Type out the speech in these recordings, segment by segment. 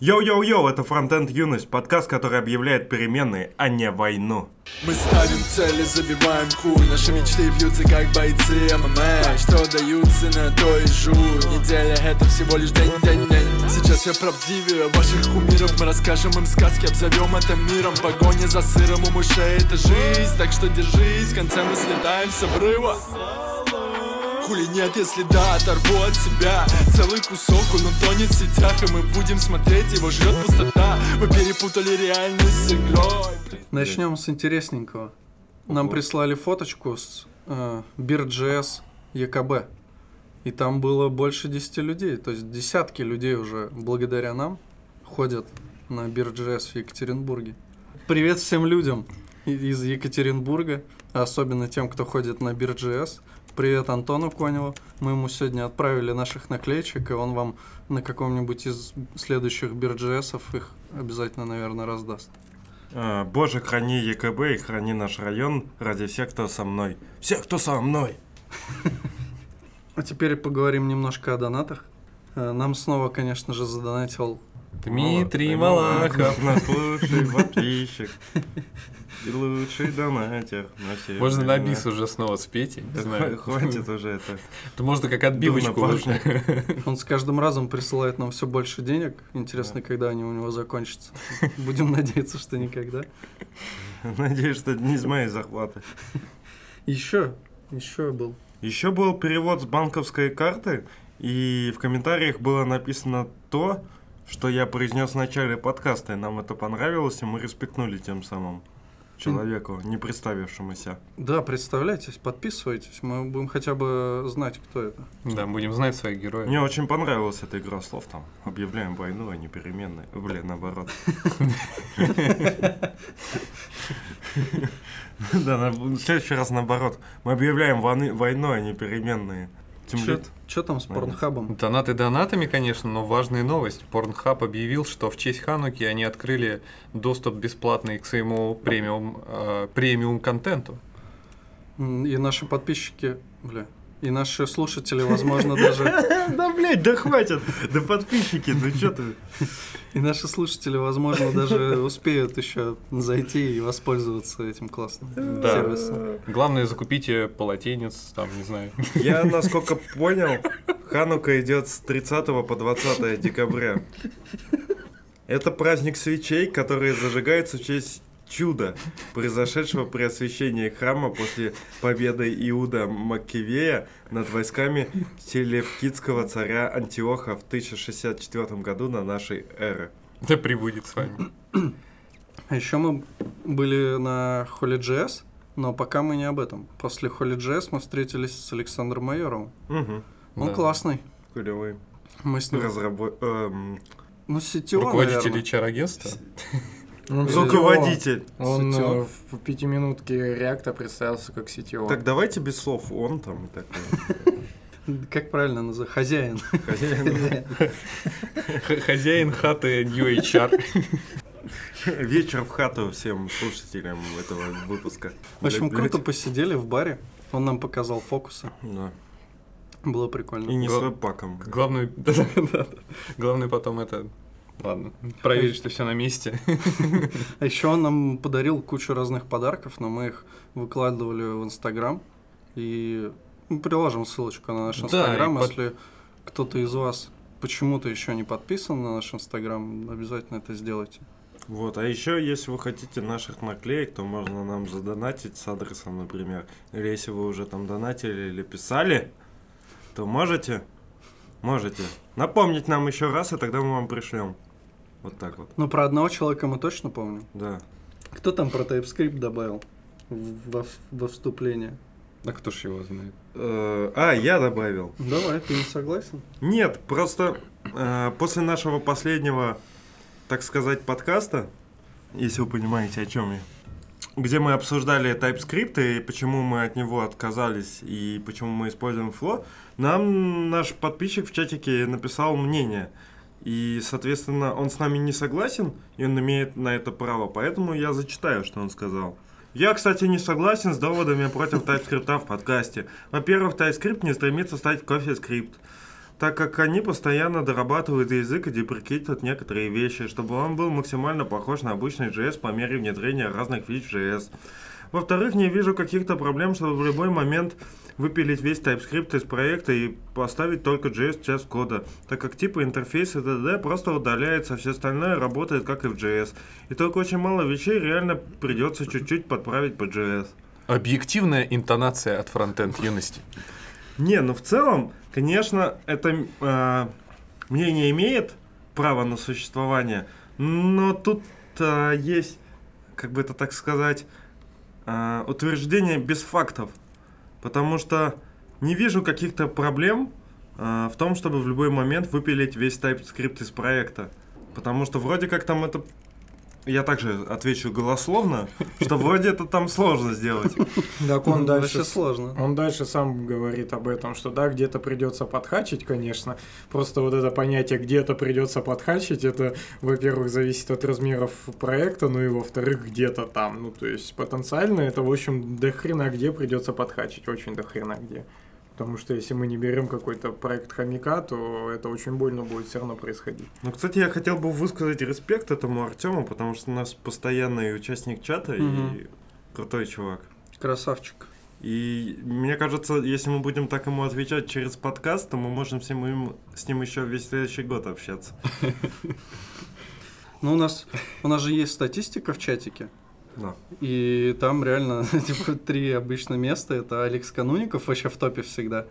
Йоу-йоу-йоу, это Фронтенд Юность, подкаст, который объявляет переменные, а не войну. Мы ставим цели, забиваем хуй Наши мечты бьются как бойцы ММА. Что даются на то и жуй Неделя это всего лишь день, день, день. Сейчас все правдивее ваших кумиров Мы расскажем им сказки, обзовем это миром. Погоня за сыром у мышей это жизнь Так что держись, в конце мы слетаем с обрыва Хули нет, если да, оторву от себя Целый кусок, он утонет в сетях И мы будем смотреть, его ждет пустота Мы перепутали реальность с игрой Начнем с интересненького. Нам прислали фоточку с э, Beer.js ЕКБ. И там было больше 10 людей. То есть десятки людей уже благодаря нам ходят на Beer.js в Екатеринбурге. Привет всем людям из Екатеринбурга, а особенно тем, кто ходит на Beer.js. Привет Антону Коневу. Мы ему сегодня отправили наших наклеечек, и он вам на каком-нибудь из следующих Beer.js их обязательно, наверное, раздаст. А, Боже, храни ЕКБ и храни наш район ради всех, кто со мной. Всех, кто со мной. А теперь поговорим немножко о донатах. Э, Нам снова, конечно же, задонатил Дмитрий Малахов. Наш лучший подписчик. И лучший донатер на все Можно на бис уже снова спеть, я не Да знаю. хва- Хватит уже это. Это можно как отбивочку уже. Он с каждым разом присылает нам все больше денег. Интересно, когда они у него закончатся. Будем надеяться, что никогда. Надеюсь, что не из моей зарплаты. Еще, еще был. Еще был перевод с банковской карты, и в комментариях было написано то, что я произнес в начале подкаста, и нам это понравилось, и мы респектнули тем самым человеку, не представившемуся. Да, представляйтесь, подписывайтесь. Мы будем хотя бы знать, кто это. Да, будем знать своих героев. Мне очень понравилась эта игра слов там. Объявляем войну, а не переменные. Блин, наоборот. Да, в следующий раз наоборот. Мы объявляем войны- войну, а не переменные. Тимлит. Что там с порнхабом? Донаты донатами, конечно, но важная новость. Pornhub объявил, что в честь Хануки они открыли доступ бесплатный к своему премиум, э, премиум контенту. И наши подписчики, бля, и наши слушатели, возможно, даже... Да, блядь, да хватит. Да подписчики, ну что ты? И наши слушатели, возможно, даже успеют еще зайти и воспользоваться этим классным Да. сервисом. Главное, закупите полотенец, там, не знаю. Я, насколько понял, Ханука идет с 30 по 20 декабря. Это праздник свечей, которые зажигаются в честь чуда, произошедшего при освящении храма после победы Иуда Маккевея над войсками селевкидского царя Антиоха в 1064 году на нашей эры. Да прибудет с вами. А еще мы были на HolyJS, но пока мы не об этом. После HolyJS мы встретились с Александром Майоровым. Угу. Он Да. классный. Клевый. Мы с ним... Разрабо... эм, Ну, сетево, Руководитель. HR-агентства. Ну, Руководитель. Он Сетёв. э, в пятиминутке реакта представился как сетевой. Так давайте без слов он там и такое. Как правильно называть? Хозяин. Хозяин. Хаты New HR. Вечер в хату всем слушателям этого выпуска. В общем, круто посидели в баре. Он нам показал фокусы. Да. Было И прикольно. не с веб-паком. Главное. Главное потом это... Ладно, проверить, что все на месте. А еще он нам подарил кучу разных подарков, но мы их выкладывали в Инстаграм. И мы приложим ссылочку на наш Да, Инстаграм. под- Если кто-то из вас почему-то еще не подписан на наш Инстаграм, обязательно это сделайте. Вот, а еще, если вы хотите наших наклеек, то можно нам задонатить с адресом, например. Или если вы уже там донатили или писали, то можете, можете напомнить нам еще раз, и тогда мы вам пришлем. Вот так вот, Ну, про одного человека мы точно помним. да. Кто там про TypeScript добавил в- во, во вступление? А кто ж его знает? Э, А, я добавил. Давай, ты не согласен? Нет, просто э, после нашего последнего, так сказать, подкаста, если вы понимаете, о чем я, где мы обсуждали TypeScript и почему мы от него отказались и почему мы используем Flow, нам наш подписчик в чатике написал мнение. И, соответственно, он с нами не согласен, и он имеет на это право, поэтому я зачитаю, что он сказал. Я, кстати, не согласен с доводами против TypeScript в подкасте. Во-первых, TypeScript не стремится стать CoffeeScript. так как они постоянно дорабатывают язык и деприкетят некоторые вещи, чтобы он был максимально похож на обычный JS по мере внедрения разных фич JS. Во-вторых, не вижу каких-то проблем, чтобы в любой момент выпилить весь TypeScript из проекта и поставить только JS часть кода, так как типы интерфейса т.д. просто удаляется, а все остальное работает как и в JS. И только очень мало вещей реально придется чуть-чуть подправить по JS. Объективная интонация от фронтенд юности. Не, ну в целом, конечно, это э, мнение имеет право на существование, но тут э, есть, как бы это так сказать, э, утверждение без фактов. Потому что не вижу каких-то проблем э, в том, чтобы в любой момент выпилить весь TypeScript из проекта. Потому что вроде как там это... Я также отвечу голословно, что вроде это там сложно сделать. Так он дальше... Вообще сложно. Он дальше сам говорит об этом, что да, где-то придется подхачить, конечно. Просто вот это понятие где-то придется подхачить, это, во-первых, зависит от размеров проекта, ну и во-вторых, где-то там. Ну, то есть потенциально это, в общем, до хрена где придется подхачить, очень до хрена где. Потому что если мы не берем какой-то проект хомяка, то это очень больно будет все равно происходить. Ну, кстати, я хотел бы высказать респект этому Артему, потому что у нас постоянный участник чата и Мгм. крутой чувак. Красавчик. И мне кажется, если мы будем так ему отвечать через подкаст, то мы можем с ним, с ним еще весь следующий год общаться. Ну, у нас, у нас же есть статистика в чатике. Да. И там реально типа три обычно места. Это Алекс Кануников вообще в топе всегда.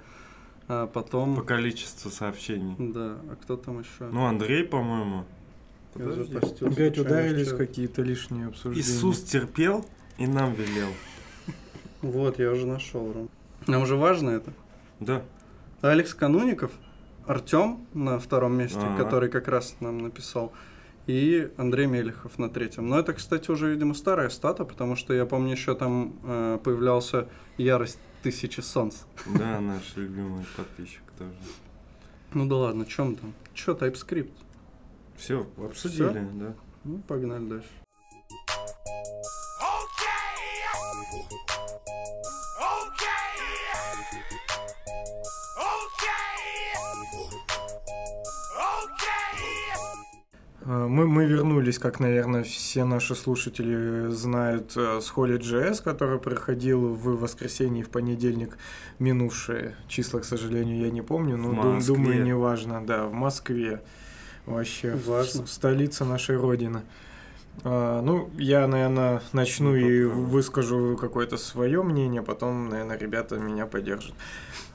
А потом... По количеству сообщений. Да, а кто там еще? Ну, Андрей, по-моему. Опять ударились какие-то лишние обсуждения. Иисус терпел и нам велел. Вот, я уже нашел. Ром. Нам уже важно это. Да. Алекс Кануников, Артем на втором месте, Ага. который как раз нам написал, и Андрей Мелехов на третьем. Но это, кстати, уже, видимо, старая стата, потому что я помню, еще там э, появлялся Ярость Тысячи Солнц. Да, наш любимый подписчик тоже. Ну да ладно, чем там? Че, TypeScript? Все, обсудили, да. Ну, погнали дальше. Мы, мы вернулись, как, наверное, все наши слушатели знают, э, с Holy.js, который проходил в воскресенье и в понедельник минувшие. Числа, к сожалению, я не помню, но В дум- думаю, не важно. Да, в Москве. Вообще, в- Важно. в столице нашей Родины. А, ну, я, наверное, начну и Ну, попробуй. выскажу какое-то свое мнение, потом, наверное, ребята меня поддержат.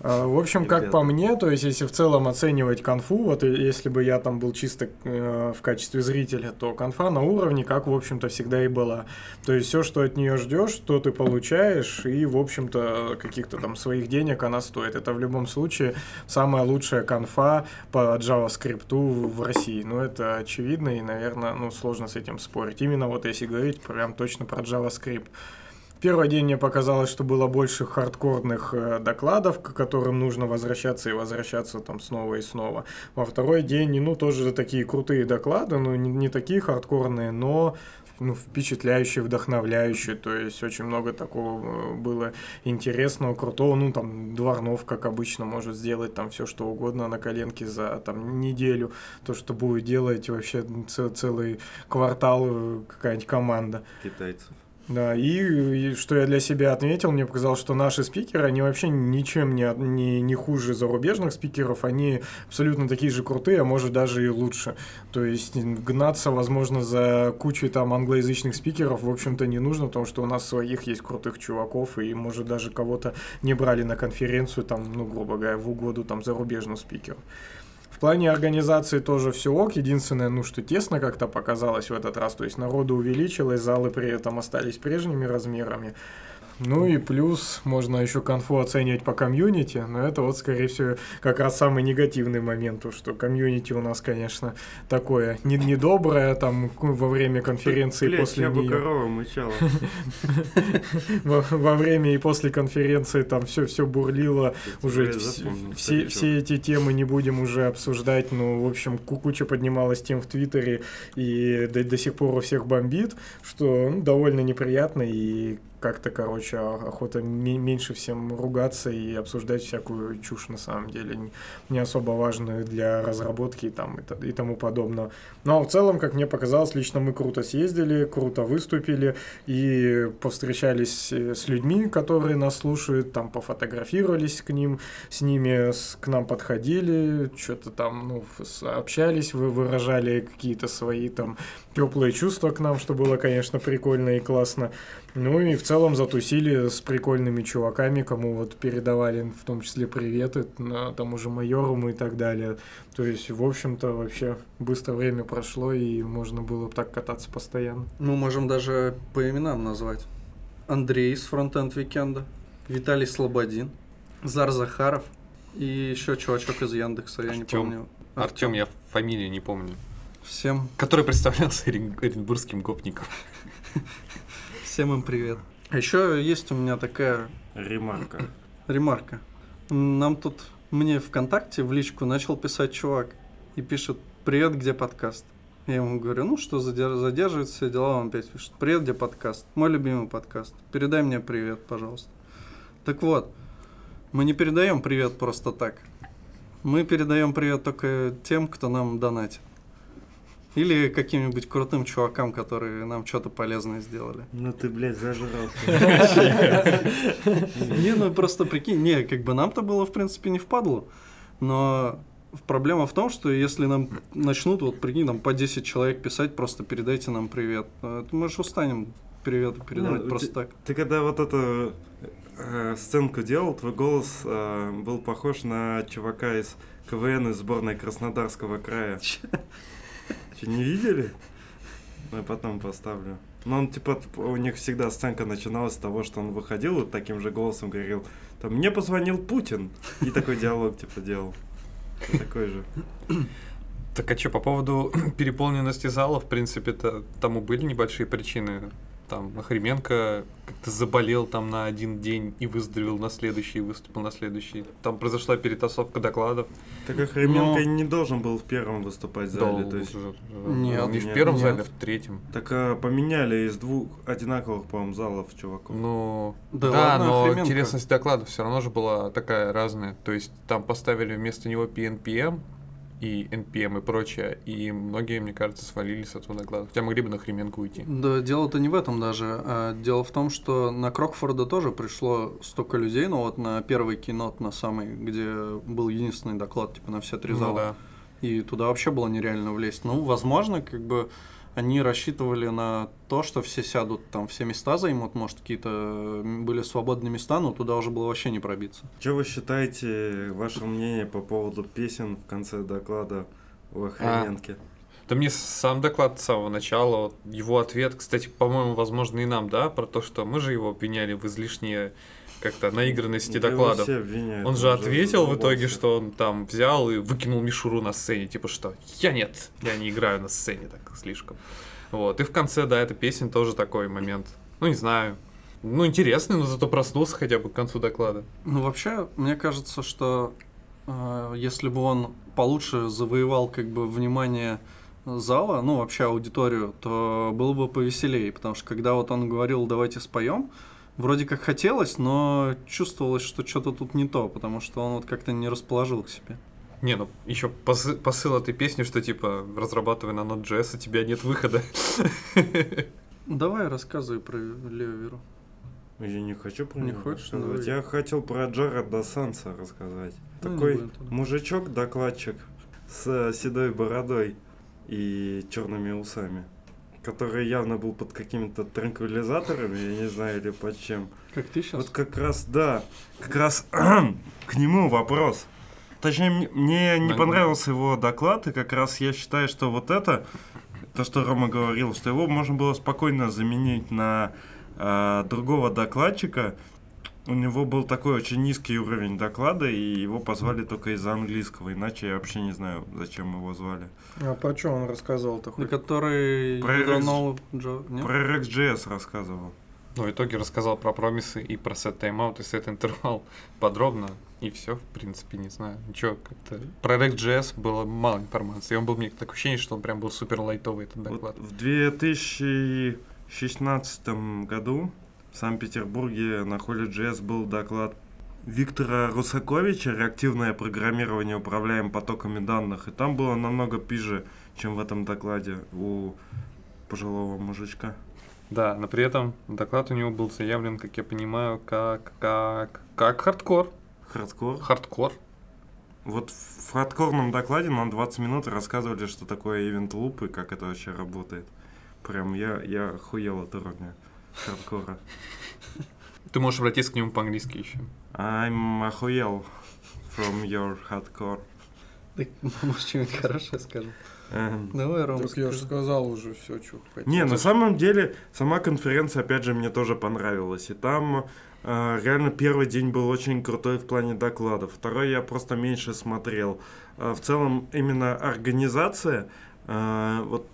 А, В общем, как по мне, то есть если в целом оценивать конфу, вот и если бы я там был чисто э, в качестве зрителя, то конфа на уровне, как, в общем-то, всегда и была. То есть все, что от нее ждешь, то ты получаешь, и, в общем-то, каких-то там своих денег она стоит. Это в любом случае самая лучшая конфа по JavaScript в России. Ну, это очевидно, и, наверное, ну, сложно с этим спорить. Именно вот если говорить прям точно про JavaScript. Первый день мне показалось, что было больше хардкорных э, докладов, к которым нужно возвращаться и возвращаться там снова и снова. Во второй день, ну, тоже такие крутые доклады, ну, не, не такие хардкорные, но ну, впечатляющие, вдохновляющие, то есть очень много такого э, было интересного, крутого, ну, там, Дворнов, как обычно, может сделать там все, что угодно на коленке за там неделю, то, что будет делать вообще ц- целый квартал э, какая-нибудь команда. Китайцев. Да, и, и что я для себя отметил, мне показалось, что наши спикеры, они вообще ничем не, не, не хуже зарубежных спикеров, они абсолютно такие же крутые, а может даже и лучше. То есть гнаться, возможно, за кучей там англоязычных спикеров, в общем-то, не нужно, потому что у нас своих есть крутых чуваков, и, может, даже кого-то не брали на конференцию, там, ну, грубо говоря, в угоду там зарубежному спикеру. В плане организации тоже все ок. Единственное, ну что тесно как-то показалось в этот раз. То есть народу увеличилось, залы при этом остались прежними размерами. Ну и плюс можно еще конфу оценивать по комьюнити, но это вот, скорее всего, как раз самый негативный момент, то, что комьюнити у нас, конечно, такое не- недоброе, там во время конференции Блядь, после я бы нее. корова мычала. во, время и после конференции там все все бурлило уже все, все эти темы не будем уже обсуждать ну в общем ку- куча поднималась тем в твиттере и до, до сих пор у всех бомбит что ну, довольно неприятно и как-то, короче, а- охота ме- меньше всем ругаться и обсуждать всякую чушь на самом деле, не- особо важную для разработки и, и, тому подобное. Но в целом, как мне показалось, лично мы круто съездили, круто выступили и повстречались э, с людьми, которые нас слушают, там пофотографировались к ним, с ними с- к нам подходили, что-то там, ну, общались, вы выражали какие-то свои там теплые чувства к нам, что было, конечно, прикольно и классно. Ну и в целом затусили с прикольными чуваками, кому вот передавали в том числе приветы, на тому же майору и так далее. То есть, в общем-то, вообще быстро время прошло, и можно было так кататься постоянно. Мы можем даже по именам назвать. Андрей из Frontend Weekend а, Виталий Слободин, Зар Захаров и еще чувачок из Яндекса, я не Артём. помню. Артем, я фамилию не помню. Всем, Который представлялся оренбургским гопником. всем им привет. А еще есть у меня такая Ремарка. ремарка. Нам тут, мне ВКонтакте в личку начал писать чувак и пишет «Привет, где подкаст?» Я ему говорю, ну что, задер- задерживается все дела, он опять пишет «Привет, где подкаст?» Мой любимый подкаст. Передай мне привет, пожалуйста. Так вот, мы не передаем привет просто так. Мы передаем привет только тем, кто нам донатит. Или каким-нибудь крутым чувакам, которые нам что-то полезное сделали. Ну ты, блядь, зажрался. Не, ну просто прикинь, не, как бы нам-то было, в принципе, не впадло. Но проблема в том, что если нам начнут, вот прикинь, там по 10 человек писать, просто передайте нам привет, то мы же устанем привет передавать Ну, просто так. Ты когда вот эту э, сценку делал, твой голос э, был похож на чувака из КВН из сборной Краснодарского края. Че, не видели? Ну, я потом поставлю. Но он, типа, у них всегда сценка начиналась с того, что он выходил и таким же голосом говорил, там, мне позвонил Путин. И такой диалог, типа, делал. Вот Такой же. Так а что, по поводу переполненности зала, в принципе-то, тому были небольшие причины. Там Охременко как-то заболел там на один день и выздоровел на следующий, и выступил на следующий. Там произошла перетасовка докладов. Так Охременко Но- не должен был в первом выступать в зале. То есть, Должен. Нет. Он не в Нет. первом Нет. зале, а в третьем. так а, поменяли из двух одинаковых, по-моему, залов чуваков. Ну, Да да, ладно, но Охременко. интересность доклада все равно же была такая разная. То есть там поставили вместо него PNPM и NPM и прочее, и многие, мне кажется, свалили с этого доклада. Хотя могли бы на Хременко уйти. Да, дело-то не в этом даже. а дело в том, что на Крокфорда тоже пришло столько людей, но вот на первый кинот, на самый, где был единственный доклад, типа на все три Ну зала. да. И туда вообще было нереально влезть. Ну, возможно, как бы они рассчитывали на то, что все сядут, там все места займут, может, какие-то были свободные места, но туда уже было вообще не пробиться. Что вы считаете, ваше мнение по поводу песен в конце доклада у Охременке? Да мне сам доклад с самого начала, его ответ, кстати, по-моему, возможно, и нам, да, про то, что мы же его обвиняли в излишней как-то наигранности Да обвиняют, Он же ответил в итоге, что он там взял и выкинул мишуру на сцене, типа что я нет, я не играю на сцене так слишком. Вот, и в конце, да, эта песня тоже такой момент. Ну, не знаю. Ну, интересный, но зато проснулся хотя бы к концу доклада. Ну, вообще, мне кажется, что э, если бы он получше завоевал как бы внимание зала, ну, вообще аудиторию, то было бы повеселее, потому что когда вот он говорил «давайте споем», вроде как хотелось, но чувствовалось, что что-то тут не то, потому что он вот как-то не расположил к себе. Не, ну еще посыл, посыл этой песни, что типа разрабатывай на Node.js, у тебя нет выхода. Давай рассказывай про Леоверу. Я не хочу про Не него хочешь? рассказывать. Давай. Я хотел про Джареда Санса рассказать. Ну, Такой мужичок-докладчик с э, седой бородой и черными усами, который явно был под какими-то транквилизаторами, я не знаю, или под чем. Как ты сейчас? Вот как раз, да, как раз к нему вопрос. Точнее, мне- не понравился его доклад, и как раз я считаю, что вот это, то, что Рома говорил, что его можно было спокойно заменить на э, другого докладчика. У него был такой очень низкий уровень доклада, и его позвали только из-за английского, иначе я вообще не знаю, зачем его звали. А про что он рассказывал-то На хоть? который Про Rex- know? Про Rex.js рассказывал. Ну, в итоге рассказал про промисы и про сет тайм-аут и сет интервал подробно. И все, в принципе, не знаю. Ничего, как-то... Про React.js было мало информации. И он был, мне такое ощущение, что он прям был супер лайтовый, этот доклад. Вот в 2016 году в Санкт-Петербурге на холле JS был доклад Виктора Русаковича «Реактивное программирование управляем потоками данных». И там было намного пиже, чем в этом докладе у пожилого мужичка. Да, но при этом доклад у него был заявлен, как я понимаю, как, как, как хардкор. Хардкор. Хардкор. Вот в хардкорном докладе нам 20 минут рассказывали, что такое event loop и как это вообще работает. Прям я, я охуел от уровня хардкора. Ты можешь обратиться к нему по-английски еще. I'm охуел from your hardcore. Так, может, что-нибудь хорошее скажем. Эм. Давай, Ром, Так я же сказал уже все, что хотел. Не, на самом деле, сама конференция, опять же, мне тоже понравилась. И там э, реально первый день был очень крутой в плане докладов. Второй я просто меньше смотрел. А в целом, именно организация, э, вот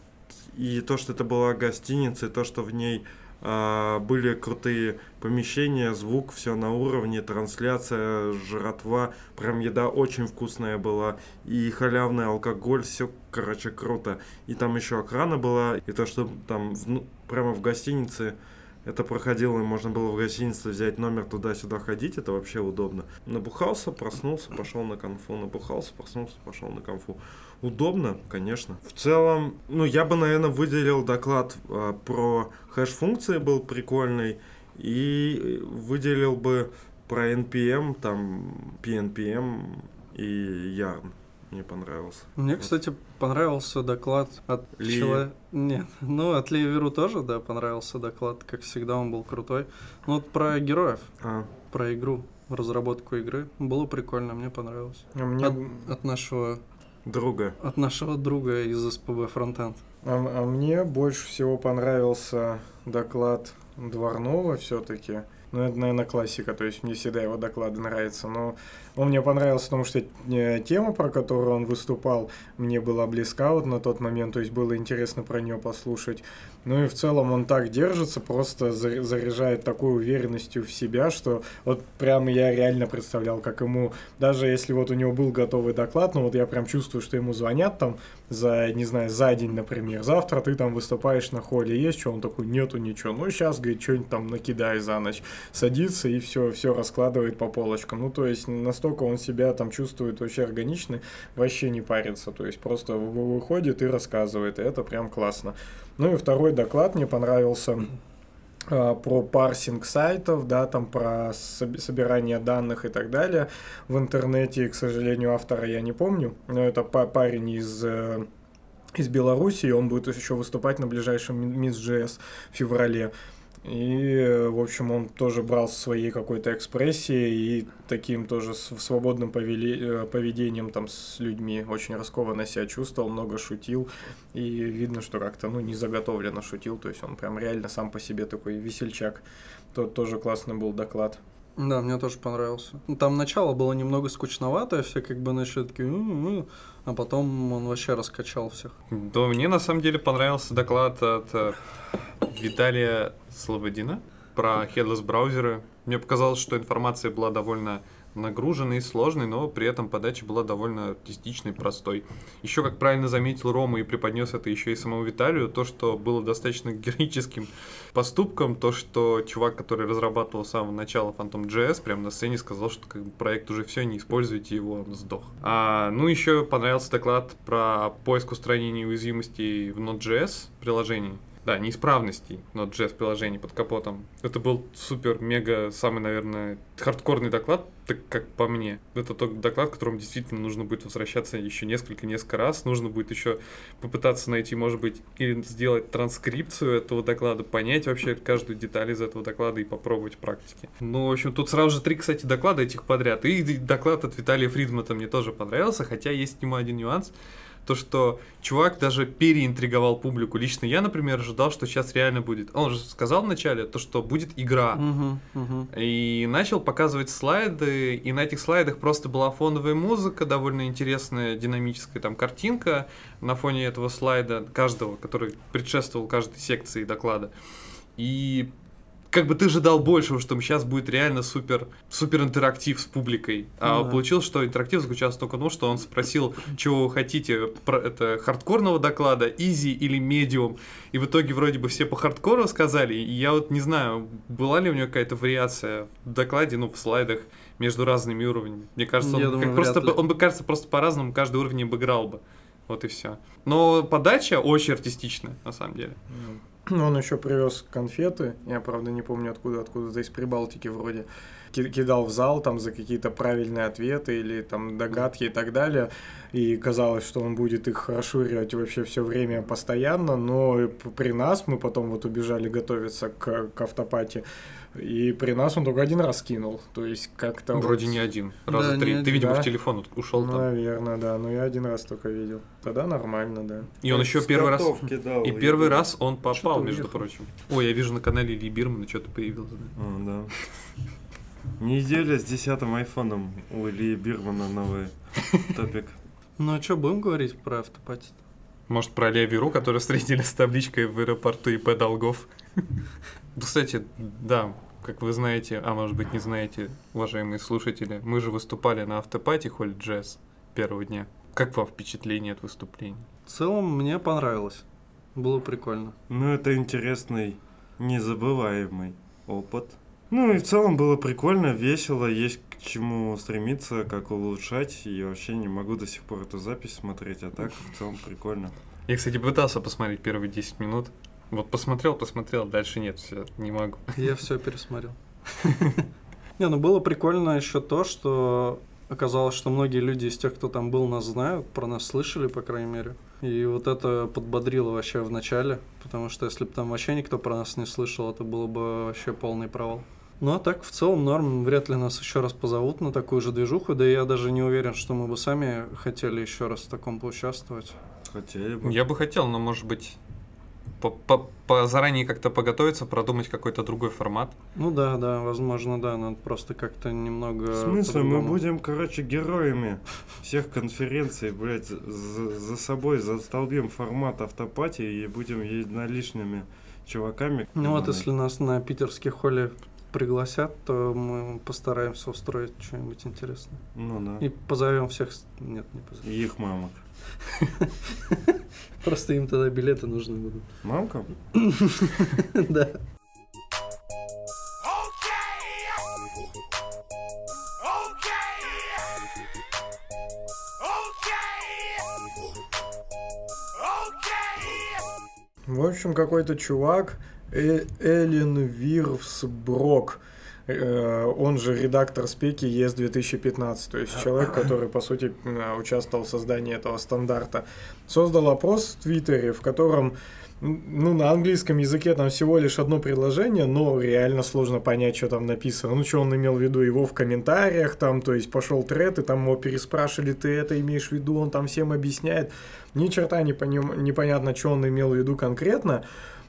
и то, что это была гостиница, и то, что в ней э, были крутые помещения, звук, все на уровне, трансляция, жратва, прям еда очень вкусная была, и халявный алкоголь, все, короче, круто. И там еще охрана была, и то, что там вну- прямо в гостинице это проходило, и можно было в гостинице взять номер туда-сюда ходить, это вообще удобно. Набухался, проснулся, пошел на конфу, набухался, проснулся, пошел на конфу. Удобно, конечно. В целом, ну, я бы, наверное, выделил доклад э, про хэш-функции, был прикольный, и выделил бы про NPM, там, PNPM и Yarn. Мне понравился. Мне, кстати, понравился доклад от Ли. человека... Нет, ну, от Ливеру тоже, да, понравился доклад. Как всегда, он был крутой. Ну, вот про героев, А, про игру, разработку игры. Было прикольно, мне понравилось. А мне, От, от нашего, друга. от нашего друга из СПБ Фронтенд. а, а мне больше всего понравился доклад Дворнова все-таки. Ну, это, наверное, классика, то есть мне всегда его доклады нравятся. Но он мне понравился, потому что э, тема, про которую он выступал, мне была близка вот на тот момент, то есть было интересно про нее послушать. Ну и в целом он так держится, просто за- заряжает такой уверенностью в себя, что вот прям я реально представлял, как ему, даже если вот у него был готовый доклад, но вот я прям чувствую, что ему звонят там за, не знаю, за день, например, завтра ты там выступаешь на холле, есть что? Он такой, нету ничего. Ну, сейчас, говорит, что-нибудь там накидай за ночь. Садится и все, все раскладывает по полочкам. Ну, то есть, настолько он себя там чувствует вообще органично, вообще не парится. То есть, просто вы- выходит и рассказывает, и это прям классно. Ну и второй доклад мне понравился а, про парсинг сайтов, да, там про соб- собирание данных и так далее в интернете. К сожалению, автора я не помню, но это па- парень из э, из Беларуси, он будет еще выступать на ближайшем Miss JS в феврале. И, э, в общем, он тоже брал своей какой-то экспрессией и таким тоже свободным повели- э, поведением там с людьми очень раскованно себя чувствовал, много шутил. И видно, что как-то, ну, не заготовленно шутил, то есть он прям реально сам по себе такой весельчак. Тот тоже классный был доклад. Да, мне тоже понравился. Ну, Там начало было немного скучноватое, все как бы начали такие, «М-м-м», а потом он вообще раскачал всех. Да, мне на самом деле понравился доклад от э, Виталия Слободина про headless браузеры. Мне показалось, что информация была довольно нагруженной и сложной, но при этом подача была довольно артистичной, простой. Еще, как правильно заметил Рома и преподнес это еще и самому Виталию, то, что было достаточно героическим поступком, то, что чувак, который разрабатывал с самого начала Phantom JS, прямо на сцене сказал, что как бы, проект уже все, не используйте его, он сдох. А, ну, еще понравился доклад про поиск устранения уязвимостей в Node.js приложении. Да, неисправностей Node.js приложений под капотом. Это был супер-мега, самый, наверное, хардкорный доклад, так как по мне. Это тот доклад, к которому действительно нужно будет возвращаться еще несколько-несколько раз. Нужно будет еще попытаться найти, может быть, или сделать транскрипцию этого доклада, понять вообще каждую деталь из этого доклада и попробовать в практике. Ну, в общем, тут сразу же три, кстати, доклада этих подряд. И доклад от Виталия Фридмана мне тоже понравился, хотя есть к нему один нюанс то, что чувак даже переинтриговал публику. Лично я, например, ожидал, что сейчас реально будет. Он же сказал вначале, то, что будет игра. Мгм. И начал показывать слайды, и на этих слайдах просто была фоновая музыка, довольно интересная динамическая там картинка на фоне этого слайда, каждого, который предшествовал каждой секции доклада. И как бы ты ожидал большего, что сейчас будет реально супер, супер интерактив с публикой. А Ну да. получилось, что интерактив заключался только в том, что он спросил, чего вы хотите, про это хардкорного доклада, изи или медиум. И в итоге вроде бы все по хардкору сказали. И я вот не знаю, была ли у него какая-то вариация в докладе, ну, в слайдах между разными уровнями. Мне кажется, он, Я думаю, просто, ли. он бы, кажется, просто по-разному каждый уровень обыграл бы. Вот и все. Но подача очень артистичная, на самом деле. Ну, Он еще привез конфеты, я, правда, не помню откуда, откуда-то из Прибалтики вроде. Ки- Кидал в зал там за какие-то правильные ответы или там догадки и так далее. И казалось, что он будет их расширивать вообще все время постоянно, но и при нас мы потом вот убежали готовиться к, к автопате. И при нас он только один раз кинул. То есть как-то... вот- Вроде не один. Раза Да, три. Ты, один. видимо, Да. в телефон ушел там. Наверное, да. Но я один раз только видел. Тогда нормально, да. И он еще С первый раз. кидал, И первый еду. раз он попал, между уехал. прочим. Ой, я вижу на канале Ильи Бирмана что-то появилось. да. А, да. Неделя с десятым айфоном у Ильи Бирмана новый топик. Ну а что, будем говорить про автопати? Может, про Лея Веру, который встретили с табличкой в аэропорту ИП Долгов. Ну, Кстати, да, как вы знаете, а может быть не знаете, уважаемые слушатели, мы же выступали на автопати Холли Джаз первого дня. Как вам впечатление от выступления? В целом мне понравилось. Было прикольно. Ну, это интересный, незабываемый опыт. Ну и в целом было прикольно, весело, есть к чему стремиться, как улучшать. И вообще не могу до сих пор эту запись смотреть, а так в целом прикольно. Я, кстати, пытался посмотреть первые 10 минут. Вот посмотрел, посмотрел, дальше нет, все, не могу. Я все пересмотрел. Не, ну было прикольно еще то, что оказалось, что многие люди из тех, кто там был, нас знают, про нас слышали, по крайней мере. И вот это подбодрило вообще в начале, потому что если бы там вообще никто про нас не слышал, это было бы вообще полный провал. Ну а так, в целом, норм, вряд ли нас еще раз позовут на такую же движуху, да и я даже не уверен, что мы бы сами хотели еще раз в таком поучаствовать. Хотели бы. Я бы хотел, но, может быть, по- по- по- заранее как-то поготовиться, продумать какой-то другой формат. Ну да, да, возможно, да, надо просто как-то немного... В смысле, мы будем, короче, героями всех конференций, блядь, за, за собой застолбим формат автопатии и будем единоличными чуваками. Ну вот если нас на питерских холле пригласят, то мы постараемся устроить что-нибудь интересное. Ну да. И позовем всех... Нет, не позовем. И их мамок. Просто им тогда билеты нужны будут. Мамка? Да. В общем, какой-то чувак, Э- Эллен Вирвсброк, э, он же редактор спеки ЕС 2015, то есть человек, который, по сути, участвовал в создании этого стандарта, создал опрос в Твиттере, в котором ну, на английском языке там всего лишь одно предложение, но реально сложно понять, что там написано. Ну, что он имел в виду, его в комментариях там, то есть пошел тред, и там его переспрашивали, ты это имеешь в виду, он там всем объясняет. Ни черта не поним- непонятно, что он имел в виду конкретно.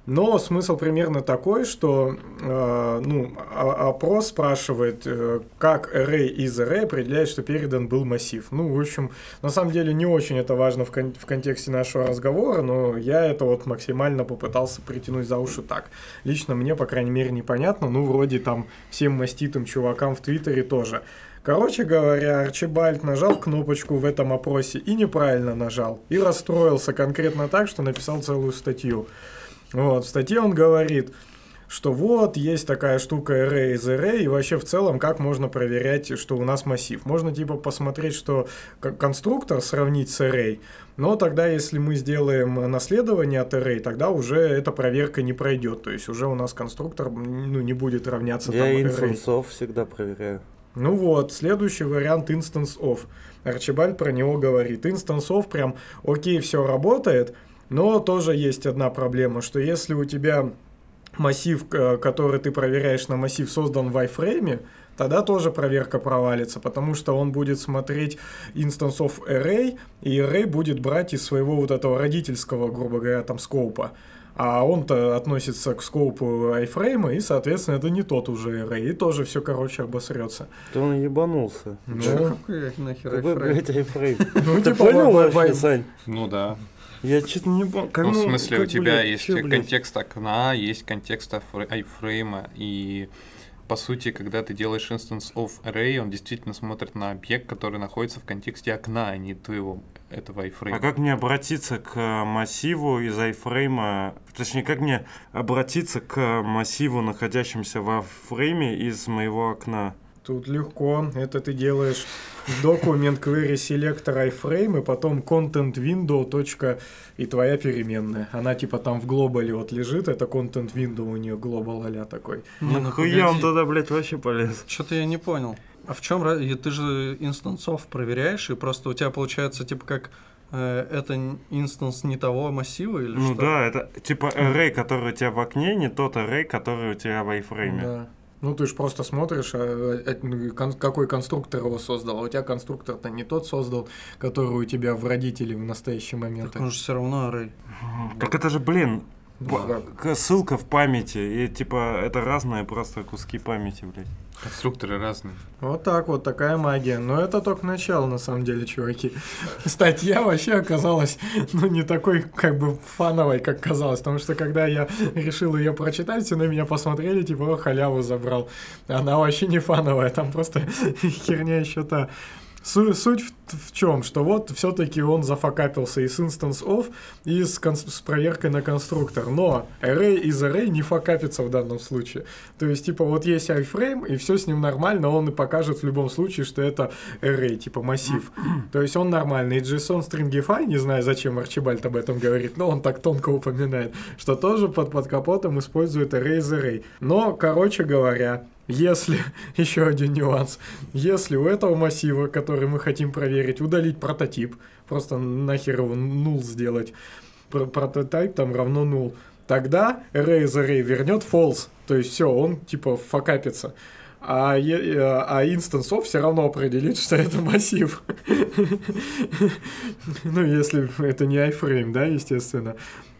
Но смысл примерно такой, что э, ну, опрос спрашивает, э, как array из array определяет, что передан был массив. Ну, в общем, на самом деле не очень это важно в, кон- в контексте нашего разговора, но я это вот максимально попытался притянуть за уши так. Лично мне, по крайней мере, непонятно, ну, вроде там всем маститым чувакам в Твиттере тоже. Короче говоря, Арчибальд нажал кнопочку в этом опросе и неправильно нажал. И расстроился конкретно так, что написал целую статью. Вот, в статье он говорит, что вот есть такая штука array из array, и вообще в целом как можно проверять, что у нас массив. Можно типа посмотреть, что конструктор сравнить с array, но тогда если мы сделаем наследование от array, тогда уже эта проверка не пройдет, то есть уже у нас конструктор ну, не будет равняться Я там array. инстансов всегда проверяю. Ну вот, следующий вариант instance of. Арчибальд про него говорит. Instance of прям окей, все работает, но тоже есть одна проблема, что если у тебя массив, к- который ты проверяешь на массив, создан в iframe, тогда тоже проверка провалится, потому что он будет смотреть instance of array, и array будет брать из своего вот этого родительского, грубо говоря, там скоупа. А он-то относится к скопу айфрейма, и, соответственно, это не тот уже array, и тоже все, короче, обосрется. То он ебанулся. Ну, Чё, какой нахер айфрейм? ну, Ты типа, понял вообще, Сань? Ну да. Я что-то не помню. Как, Ну, в смысле, у как, тебя блядь, есть чё, блядь? контекст окна, есть контекст айфре- айфрейма, и по сути, когда ты делаешь instance of array, он действительно смотрит на объект, который находится в контексте окна, а не твоего этого айфрейма. А как мне обратиться к массиву из айфрейма, точнее, как мне обратиться к массиву, находящемуся во фрейме из моего окна? Тут легко. Это ты делаешь документ query selector iframe и потом content window. точка и твоя переменная. Она типа там в глобале вот лежит, это content window у нее глобал а такой. Не, ну Нахуя он туда, блядь, вообще полез? Что-то я не понял. А в чем ты же инстансов проверяешь, и просто у тебя получается типа как э, это инстанс не того массива или Ну что? да, это типа array, который у тебя в окне, не тот array, который у тебя в айфрейме. Да. Ну, ты же просто смотришь, а, а, кон- какой конструктор его создал. А у тебя конструктор-то не тот создал, который у тебя в родителе в настоящий момент. Так он же все равно array. Так это же, блин, Да. ссылка в памяти, и типа это разные просто куски памяти, блядь. Конструкторы разные. Вот так вот, такая магия. Но это только начало, на самом деле, чуваки. Статья вообще оказалась, ну, не такой, как бы, фановой, как казалось. Потому что, когда я решил ее прочитать, все на меня посмотрели, типа, о, халяву забрал. Она вообще не фановая, там просто херня еще та. Су- суть в, чем? Что вот все-таки он зафакапился и с instance of, и с, с проверкой на конструктор. Но array из array не факапится в данном случае. То есть, типа, вот есть iframe, и все с ним нормально, он и покажет в любом случае, что это array, типа массив. То есть он нормальный. И JSON Stringify, не знаю, зачем Арчибальд об этом говорит, но он так тонко упоминает, что тоже под, под капотом использует array из array. Но, короче говоря, если, еще один нюанс, если у этого массива, который мы хотим проверить, удалить прототип, просто нахер его нул сделать, про- прототип там равно нул, тогда array из array вернет false, то есть все, он типа факапится. А, э, а инстансов все равно определит, что это массив. Ну, если это не iframe, да, естественно.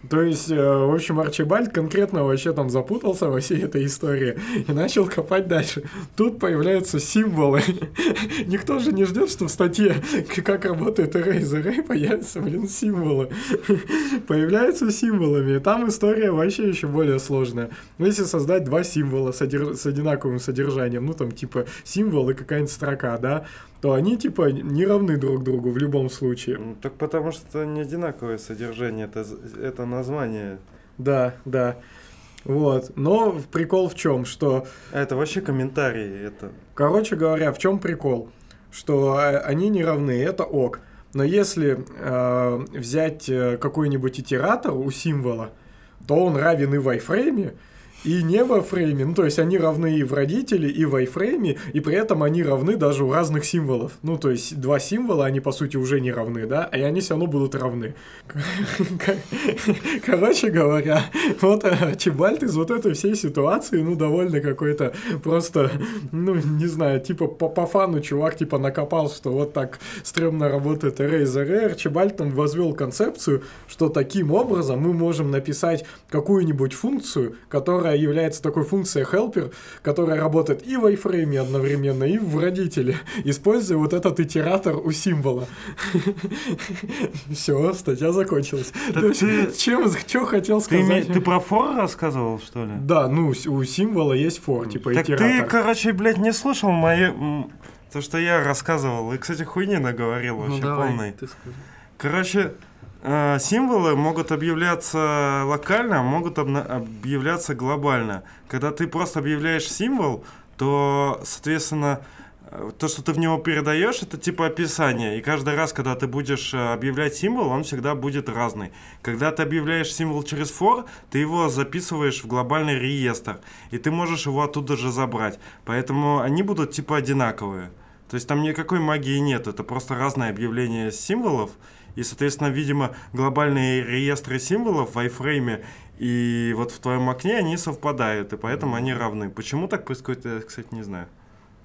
То есть, э, в общем, Арчибальд конкретно вообще там запутался во всей этой истории и начал копать дальше. Тут появляются символы. Никто же не ждет, что в статье, как работает array из array, появятся, блин, символы. Появляются символами, и там история вообще еще более сложная. Ну, Если создать два символа с одинаковым содержанием, ну, там, типа, символ и какая-нибудь строка, да, то они, типа, не равны друг другу в любом случае. Ну, Так потому что не одинаковое содержание, это, это название. Да, да. Вот. Но прикол в чем, что, это вообще комментарии, это... короче говоря, в чем прикол? Что э, они не равны, это ок. Но если э, взять э, какой-нибудь итератор у символа, то он равен и в iframe, и не в iframe. Ну, то есть они равны и в родителе, и в iframe, и при этом они равны даже у разных символов. Ну, то есть два символа, они по сути уже не равны, да, и они все равно будут равны. Короче говоря, вот Арчибальд из вот этой всей ситуации, ну, довольно какой-то просто, ну, не знаю, типа по, по фану чувак, типа, накопал, что вот так стрёмно работает из array. Арчибальд там возвел концепцию, что таким образом мы можем написать какую-нибудь функцию, которая является такой функцией helper, которая работает и в iframe одновременно, и в родителе, используя вот этот итератор у символа. Все, статья закончилась. Чем, что хотел сказать? ты про фор рассказывал, что ли? Да, ну, у символа есть for, типа Так ты, итератор. короче, блядь, не слушал мои... То, что я рассказывал. И, кстати, хуйни наговорил Ну вообще полный. Короче, символы могут объявляться локально, а могут объявляться глобально. Когда ты просто объявляешь символ, то, соответственно, э, то, что ты в него передаешь, это типа описание. И каждый раз, когда ты будешь э, объявлять символ, он всегда будет разный. Когда ты объявляешь символ через for, ты его записываешь в глобальный реестр. И ты можешь его оттуда же забрать. Поэтому они будут типа одинаковые. То есть там никакой магии нет, это просто разное объявление символов. И, соответственно, видимо, глобальные реестры символов в iFrame и вот в твоем окне они совпадают, и поэтому они равны. Почему так происходит, я, кстати, не знаю.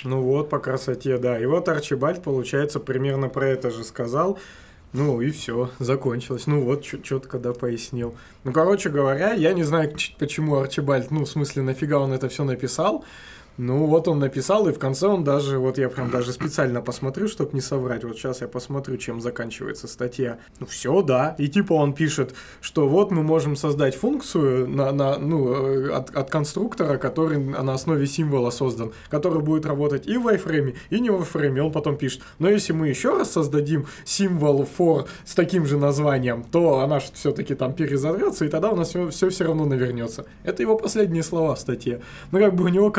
Ну вот, по красоте, да. И вот Арчибальд, получается, примерно про это же сказал. Ну и все, закончилось. Ну вот, что-то когда пояснил. Ну, короче говоря, я не знаю, почему Арчибальд, ну, в смысле, нафига он это все написал. Ну, вот он написал, и в конце он даже, вот я прям даже специально посмотрю, чтобы не соврать. Вот сейчас я посмотрю, чем заканчивается статья. Ну, все, да. И типа он пишет, что вот мы можем создать функцию на, на, ну, э, от, от конструктора, который на основе символа создан, который будет работать и в iframe, и не в iframe. Он потом пишет, но если мы еще раз создадим символ for с таким же названием, то она все-таки там перезатрется, и тогда у нас все, все равно навернется. Это его последние слова в статье. Ну, как бы у него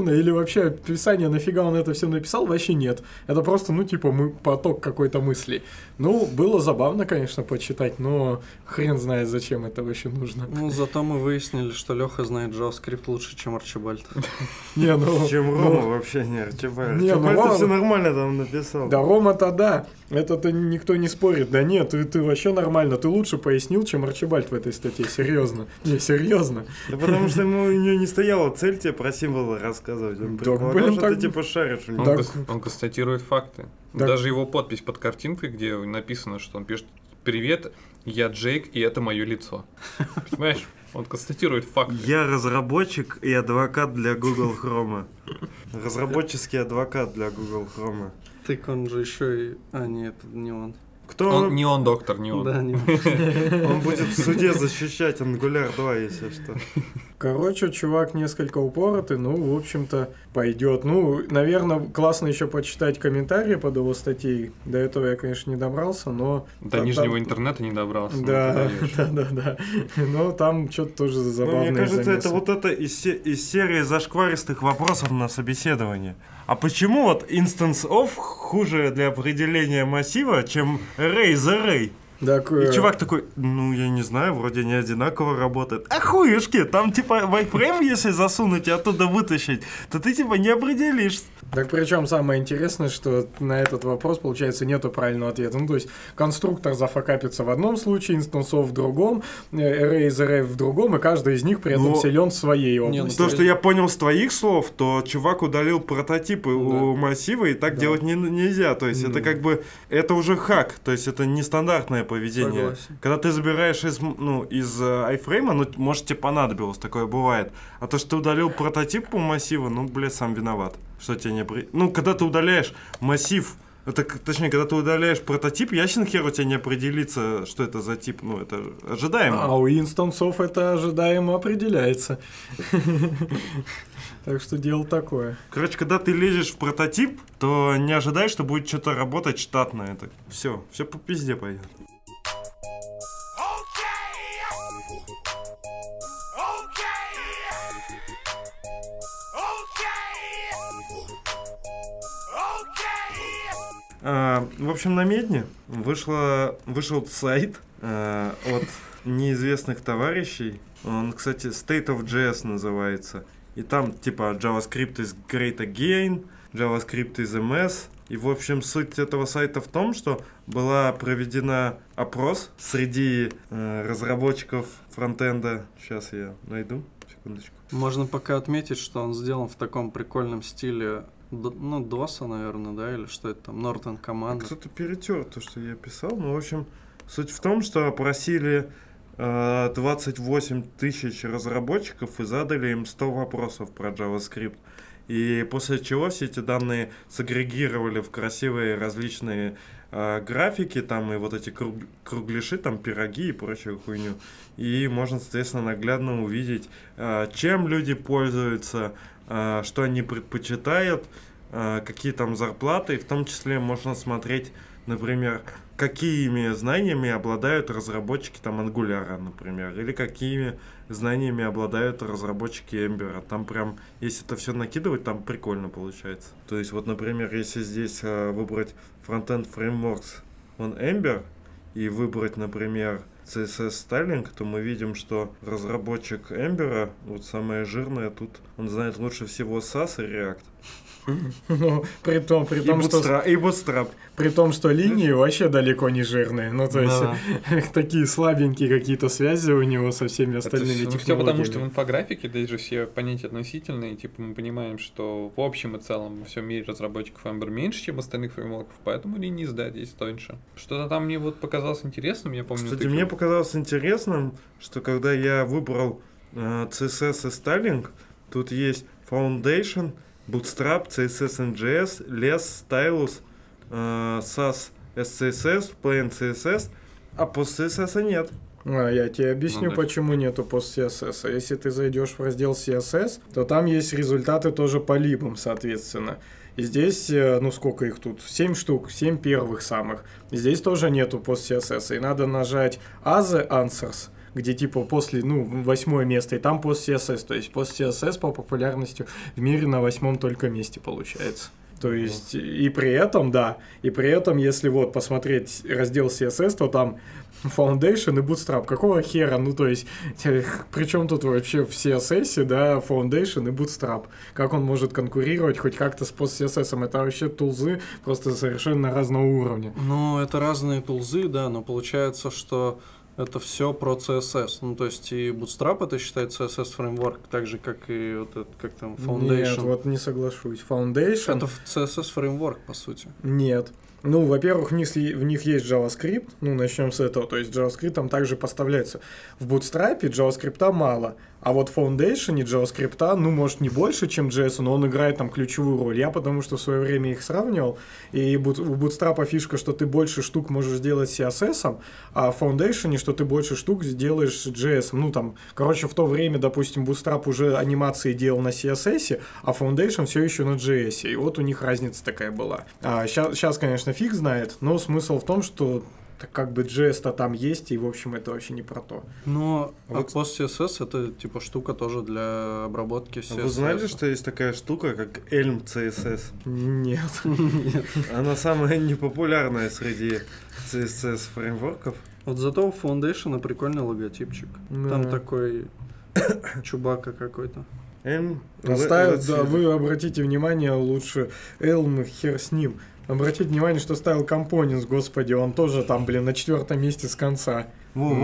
конклюжена или вообще описание, нафига он это все написал, вообще нет. Это просто, ну, типа, мы, поток какой-то мысли. Ну, было забавно, конечно, почитать, но хрен знает, зачем это вообще нужно. Ну, зато мы выяснили, что Леха знает JavaScript лучше, чем Арчибальд. Не, ну... Чем ну, Рома вообще не Арчибальд. Не, ну Арчибальд все нормально там написал. Да, Рома-то да, это-то никто не спорит. Да нет, ты, ты вообще нормально, ты лучше пояснил, чем Арчибальд в этой статье, серьезно. Не, серьезно. Да потому что ему у нее не стояла цель тебе про символы рассказывать. Он предполагал, блин, что так- ты типа шаришь Он. Так- он констатирует факты. Так- Даже его подпись под картинкой, где написано, что он пишет «Привет, я Джейк, и это мое лицо». Понимаешь? Он констатирует факты. Я разработчик и адвокат для Google Chrome. Разработческий адвокат для Google Chrome. Так он же еще и... А, нет, не он. Кто Он, не он доктор, не он. Да, не он. Он будет в суде защищать Angular 2, если что. Короче, чувак несколько упоротый, ну, в общем-то, пойдет. Ну, наверное, классно еще почитать комментарии под его статьей. До этого я, конечно, не добрался, но... До там- нижнего там- интернета не добрался. ну, Да, да, да, да. Но там что-то тоже Ну, забавное. мне кажется, это вот это из, из серии зашкваристых вопросов на собеседовании. А почему вот instance of хуже для определения массива, чем array за array? Так, И э, чувак такой, ну, я не знаю, вроде не одинаково работает. А хуешки, там типа вайфрейм, если засунуть и оттуда вытащить, то ты типа не определишь. Так причем самое интересное, что на этот вопрос, получается, нету правильного ответа. Ну, то есть, конструктор зафакапится в одном случае, инстансов в другом, э, array из array в другом, и каждый из них при этом Но- силен в своей ну, области. То, что я понял с твоих слов, то чувак удалил прототипы у массива, и так Да. делать не- нельзя. То есть это Да. как бы, это уже хак, то есть это нестандартное поведение. Согласен. Когда ты забираешь из, ну, из э, айфрейма, ну, может, тебе понадобилось, такое бывает. А то, что ты удалил прототип по массиву, ну, блядь, сам виноват. Что тебе не... при- Ну, когда ты удаляешь массив, это, точнее, когда ты удаляешь прототип, ясен хер у тебя не определится, что это за тип, ну, это ожидаемо. А у инстансов это ожидаемо определяется. Так что дело такое. Короче, когда ты лезешь в прототип, то не ожидай, что будет что-то работать штатно. Это все, все по пизде пойдет. А, в общем, на Медне вышло, вышел сайт а, от неизвестных товарищей. Он, кстати, State of JS называется. И там типа JavaScript is great again, JavaScript is mess. И, в общем, суть этого сайта в том, что была проведена опрос среди э, разработчиков фронтенда. Сейчас я найду, секундочку. Можно пока отметить, что он сделан в таком прикольном стиле, д- ну, DOS, наверное, да, или что это там, Norton Commander. Кто-то перетер то, что я писал. Ну, в общем, суть в том, что опросили э, 28 тысяч разработчиков и задали им 100 вопросов про JavaScript. И после чего все эти данные сагрегировали в красивые различные э, графики, там и вот эти круг- кругляши, там пироги и прочую хуйню. И можно, соответственно, наглядно увидеть, э, чем люди пользуются, э, что они предпочитают, э, какие там зарплаты, и в том числе можно смотреть, например, какими знаниями обладают разработчики там Angular, например, или какими знаниями обладают разработчики Ember. Там прям, если это все накидывать, там прикольно получается. То есть вот, например, если здесь э, выбрать Frontend Frameworks on Ember и выбрать, например, CSS Styling, то мы видим, что разработчик Ember, вот самое жирное тут, он знает лучше всего SAS и React. Ну, при том, при И том, что. И Bootstrap. при том, что линии вообще далеко не жирные. Ну, то есть, Да. такие слабенькие какие-то связи у него со всеми Это остальными ну, технологиями. всё потому, что в инфографике даже все понятия относительные, типа мы понимаем, что в общем и целом во всем мире разработчиков Ember меньше, чем остальных фреймворков, поэтому линии сдать здесь тоньше. Что-то там мне вот показалось интересным, я помню. Кстати, мне показалось интересным, что когда я выбрал э, CSS и Styling, тут есть Foundation Bootstrap, CSS NGS, LESS, Stylus, э, SAS SCSS, Plain CSS, а пост CSS нет. А, я тебе объясню, Ну да. почему нету пост CSS. А Если ты зайдешь в раздел CSS, то там есть результаты тоже по либам, соответственно. И здесь, э, ну сколько их тут? 7 штук, 7 первых самых. И здесь тоже нету пост CSS. И надо нажать Other Answers, где типа после, ну, восьмое место, и там пост CSS. То есть пост CSS по популярности в мире на восьмом только месте получается. То есть, и при этом, да, и при этом, если вот посмотреть раздел CSS, то там Foundation и Bootstrap. Какого хера? Ну, то есть, при чем тут вообще в CSS, да, Foundation и Bootstrap? Как он может конкурировать хоть как-то с пост CSS? Это вообще тулзы просто совершенно разного уровня. Ну, это разные тулзы, да, но получается, что это все про CSS. Ну, то есть и Bootstrap это считает CSS фреймворк, так же, как и вот этот, как там, Foundation. Нет, вот не соглашусь. Foundation... Это CSS фреймворк, по сути. Нет. Ну, во-первых, в них, в них есть JavaScript, ну, начнем с этого, то есть JavaScript там также поставляется. В Bootstrap JavaScript мало, а вот Foundation JavaScript, ну, может, не больше, чем JS, но он играет там ключевую роль. Я потому что в свое время их сравнивал, и у Bootstrap фишка, что ты больше штук можешь сделать CSS, а в Foundation, что ты больше штук сделаешь JS. Ну, там, короче, в то время, допустим, Bootstrap уже анимации делал на CSS, а Foundation все еще на JS. И вот у них разница такая была. сейчас, конечно, фиг знает, но смысл в том, что так как бы JS-то там есть, и, в общем, это вообще не про то. Но а Вот- пост CSS это типа штука тоже для обработки А CSS. Вы знали, что есть такая штука, как Elm CSS? Нет. Она самая непопулярная среди CSS фреймворков. Вот зато у Foundation прикольный логотипчик. Там такой чубака какой-то. Let's да, вы обратите внимание лучше, Элм, хер с ним. Обратите внимание, что ставил Components, господи, он тоже там, блин, на четвертом месте с конца. Во-во.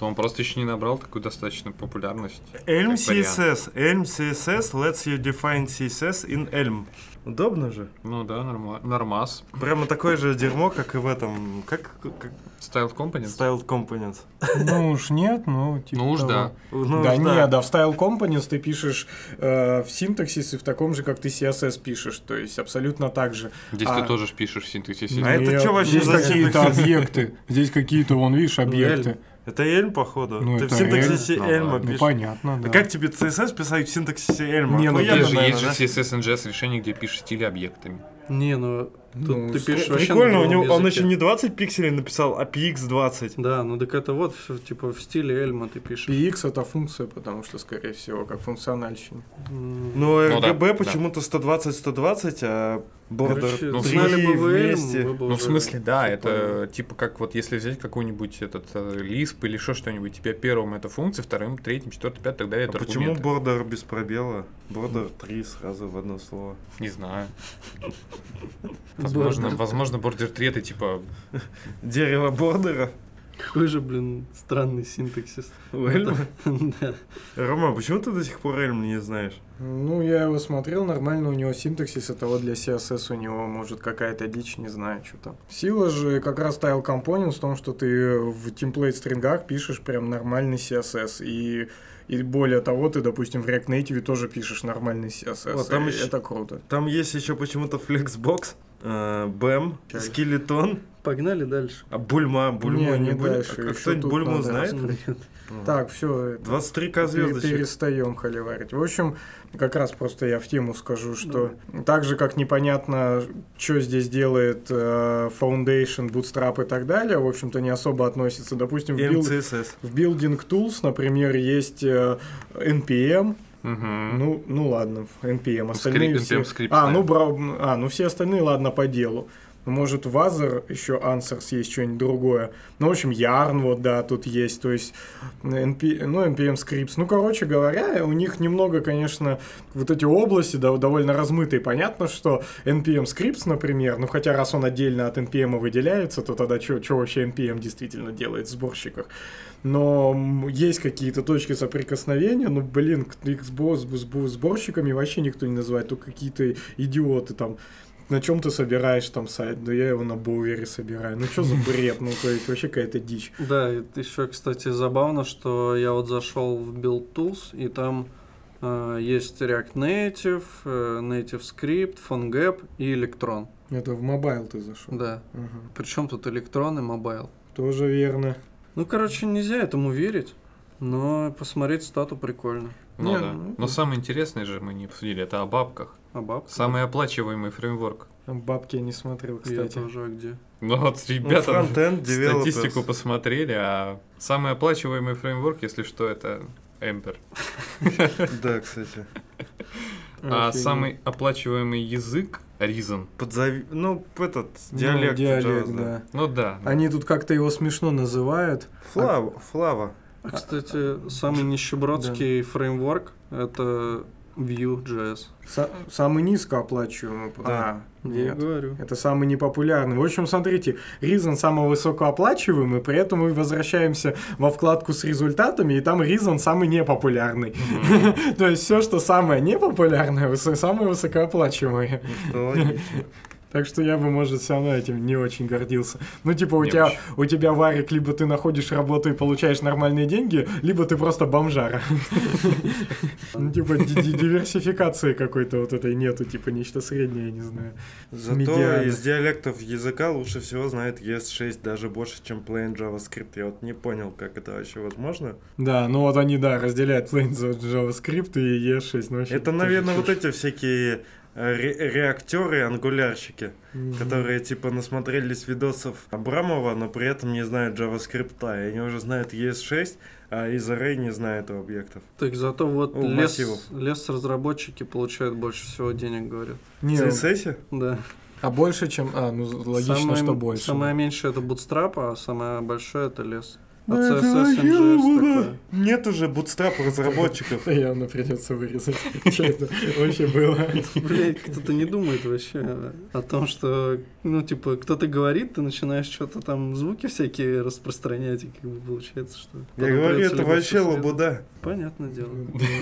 Но он просто еще не набрал такую достаточно популярность. Elm. CSS. Elm CSS lets you define CSS in Elm. Удобно же. Ну да, норма- нормас. Прямо такое же дерьмо, как и в этом. Как, как Style Components? Styled Components. Ну уж нет, ну типа Ну уж того. да. Ну, да уж нет, да в Style Components ты пишешь э, в синтаксисе в таком же, как ты CSS пишешь, то есть абсолютно так же. Здесь А- ты тоже пишешь в синтаксисе. А это чё вообще Здесь за какие-то синтаксис? объекты, здесь какие-то, вон, видишь, объекты. Это Elm, походу. Ну, Ты в синтаксисе. Ну Elm ладно. Ну пишешь. понятно, да. А как тебе CSS писать в синтаксисе Elm? Не, ну, Охуенно, Есть же, есть же да? CSS NGS решение, где пишешь стили объектами. Не, ну тут Ну, ты пишешь вообще Прикольно, на у него, другом он языке. еще не 20 пикселей написал, а PX20. Да, ну так это вот всё, типа в стиле Эльма ты пишешь. PX это функция, потому что, скорее всего, как функциональщина. М, Но Ну да, RGB да. почему-то 120-120, а Border Короче, 3 ну, знали бы вы вместе. вы Ну, в смысле, да, это типа как вот если взять какой-нибудь этот э, Lisp или еще что-нибудь, тебе первым это функция, вторым, третьим, четвертым, пятым, так далее, А это почему аргументы. Border без пробела? Border 3 сразу в одно слово. Не знаю. Возможно, Border. возможно, Border 3 это типа... Дерево бордера? Какой же, блин, странный синтаксис. У Эльма? Да. Рома, почему ты до сих пор Эльм не знаешь? Ну, я его смотрел, нормально у него синтаксис, это вот для CSS у него может какая-то дичь, не знаю, что там. Сила же как раз Style Components в том, что ты в темплейт стрингах пишешь прям нормальный CSS, и, и более того, ты, допустим, в React Native тоже пишешь нормальный CSS, Вот, там и ещё- это круто. Там есть еще почему-то Flexbox, э, Так. Skeleton, Погнали дальше. а Bulma, Bulm у Не, не, не будет? А Кто-нибудь Bulm у надо знает? Нет. Так, все. 23 к звездочек. Перестаем холиварить. В общем, как раз просто я в тему скажу, что так же, как непонятно, что здесь делает э, Foundation, Bootstrap и так далее, в общем-то, не особо относится. Допустим, в, build- в Building Tools, например, есть э, NPM, Мгм. ну, ну ладно, NPM. Остальные Скрип- все... NPM скрипт, а, ну, бра... а, ну все остальные, ладно, по делу. Ну, Может, в Other еще Answers есть что-нибудь другое. Ну, в общем, Yarn вот, да, тут есть. То есть, NP... ну, NPM Scripts. Ну, короче говоря, у них немного, конечно, вот эти области да, довольно размытые. Понятно, что NPM Scripts, например, ну, хотя раз он отдельно от NPM выделяется, то тогда что вообще NPM действительно делает в сборщиках? Но есть какие-то точки соприкосновения, ну, блин, их с, бо- с бо- сборщиками вообще никто не называет, только какие-то идиоты там. На чем ты собираешь там сайт? Да я его на Bower е собираю. Ну что за бред? Ну, то есть вообще какая-то дичь. Да, еще, кстати, забавно, что я вот зашел в Build Tools, и там А, Есть React Native, э, Native Script, PhoneGap и Electron. Это в mobile ты зашел. Да. Ага. Причем тут Electron и Mobile. Тоже верно. Ну, короче, нельзя этому верить, но посмотреть стату прикольно. Ну Не, да. ну, Но самое интересное же мы не обсудили, это о бабках. А бабка? Самый оплачиваемый фреймворк. Бабки я не смотрел, Я кстати. тоже, а где? Ну вот Ну, ребята developers. статистику посмотрели, а самый оплачиваемый фреймворк, если что, это Ember. Да, кстати. А Офигеть. самый оплачиваемый язык Reason. Подзави... Ну, этот, Ну, диалект. диалект, Java, да. Ну да. Они тут как-то его смешно называют. Флава. Флава. А, кстати, самый нищебродский фреймворк — это Vue.js. Са- самый низкооплачиваемый. Да. А, Ну, нет. говорю. Это самый непопулярный. В общем, смотрите, Reason самый высокооплачиваемый, при этом мы возвращаемся во вкладку с результатами, и там Reason самый непопулярный. То есть все, что самое непопулярное, самое высокооплачиваемое. Так что я бы, может, все равно этим не очень гордился. Ну, типа, у Не тебя, очень. у тебя, Варик, либо ты находишь работу и получаешь нормальные деньги, либо ты просто бомжара. Ну, типа, ди- ди- диверсификации какой-то вот этой нету, типа, нечто среднее, я не знаю. Зато из диалектов языка лучше всего знает ES6, даже больше, чем Plain JavaScript. Я вот не понял, как это вообще возможно. Да, ну вот они, да, разделяют Plain JavaScript и E6. Ну, Это, наверное, вот эти всякие ре- реактеры, ангулярщики, Мгм. которые типа насмотрелись видосов Абрамова, но при этом не знают JavaScript, и они уже знают ES6, а из Array не знают объектов. Так зато вот О, лес, массивов. лес разработчики получают больше всего денег, говорят. Не, В CSS? Да. а больше, чем... А, ну, логично, Самое- что больше. Самое меньшее это Bootstrap, а самое большое это лес. А CSS, было. такое. Нет уже bootstrap разработчиков. Явно придется вырезать. Что это вообще было? Блять, кто-то не думает вообще о том, что, ну, типа, кто-то говорит, ты начинаешь что-то там, звуки всякие распространять, и как бы получается, что... Я говорю, это вообще лабуда. Понятное дело.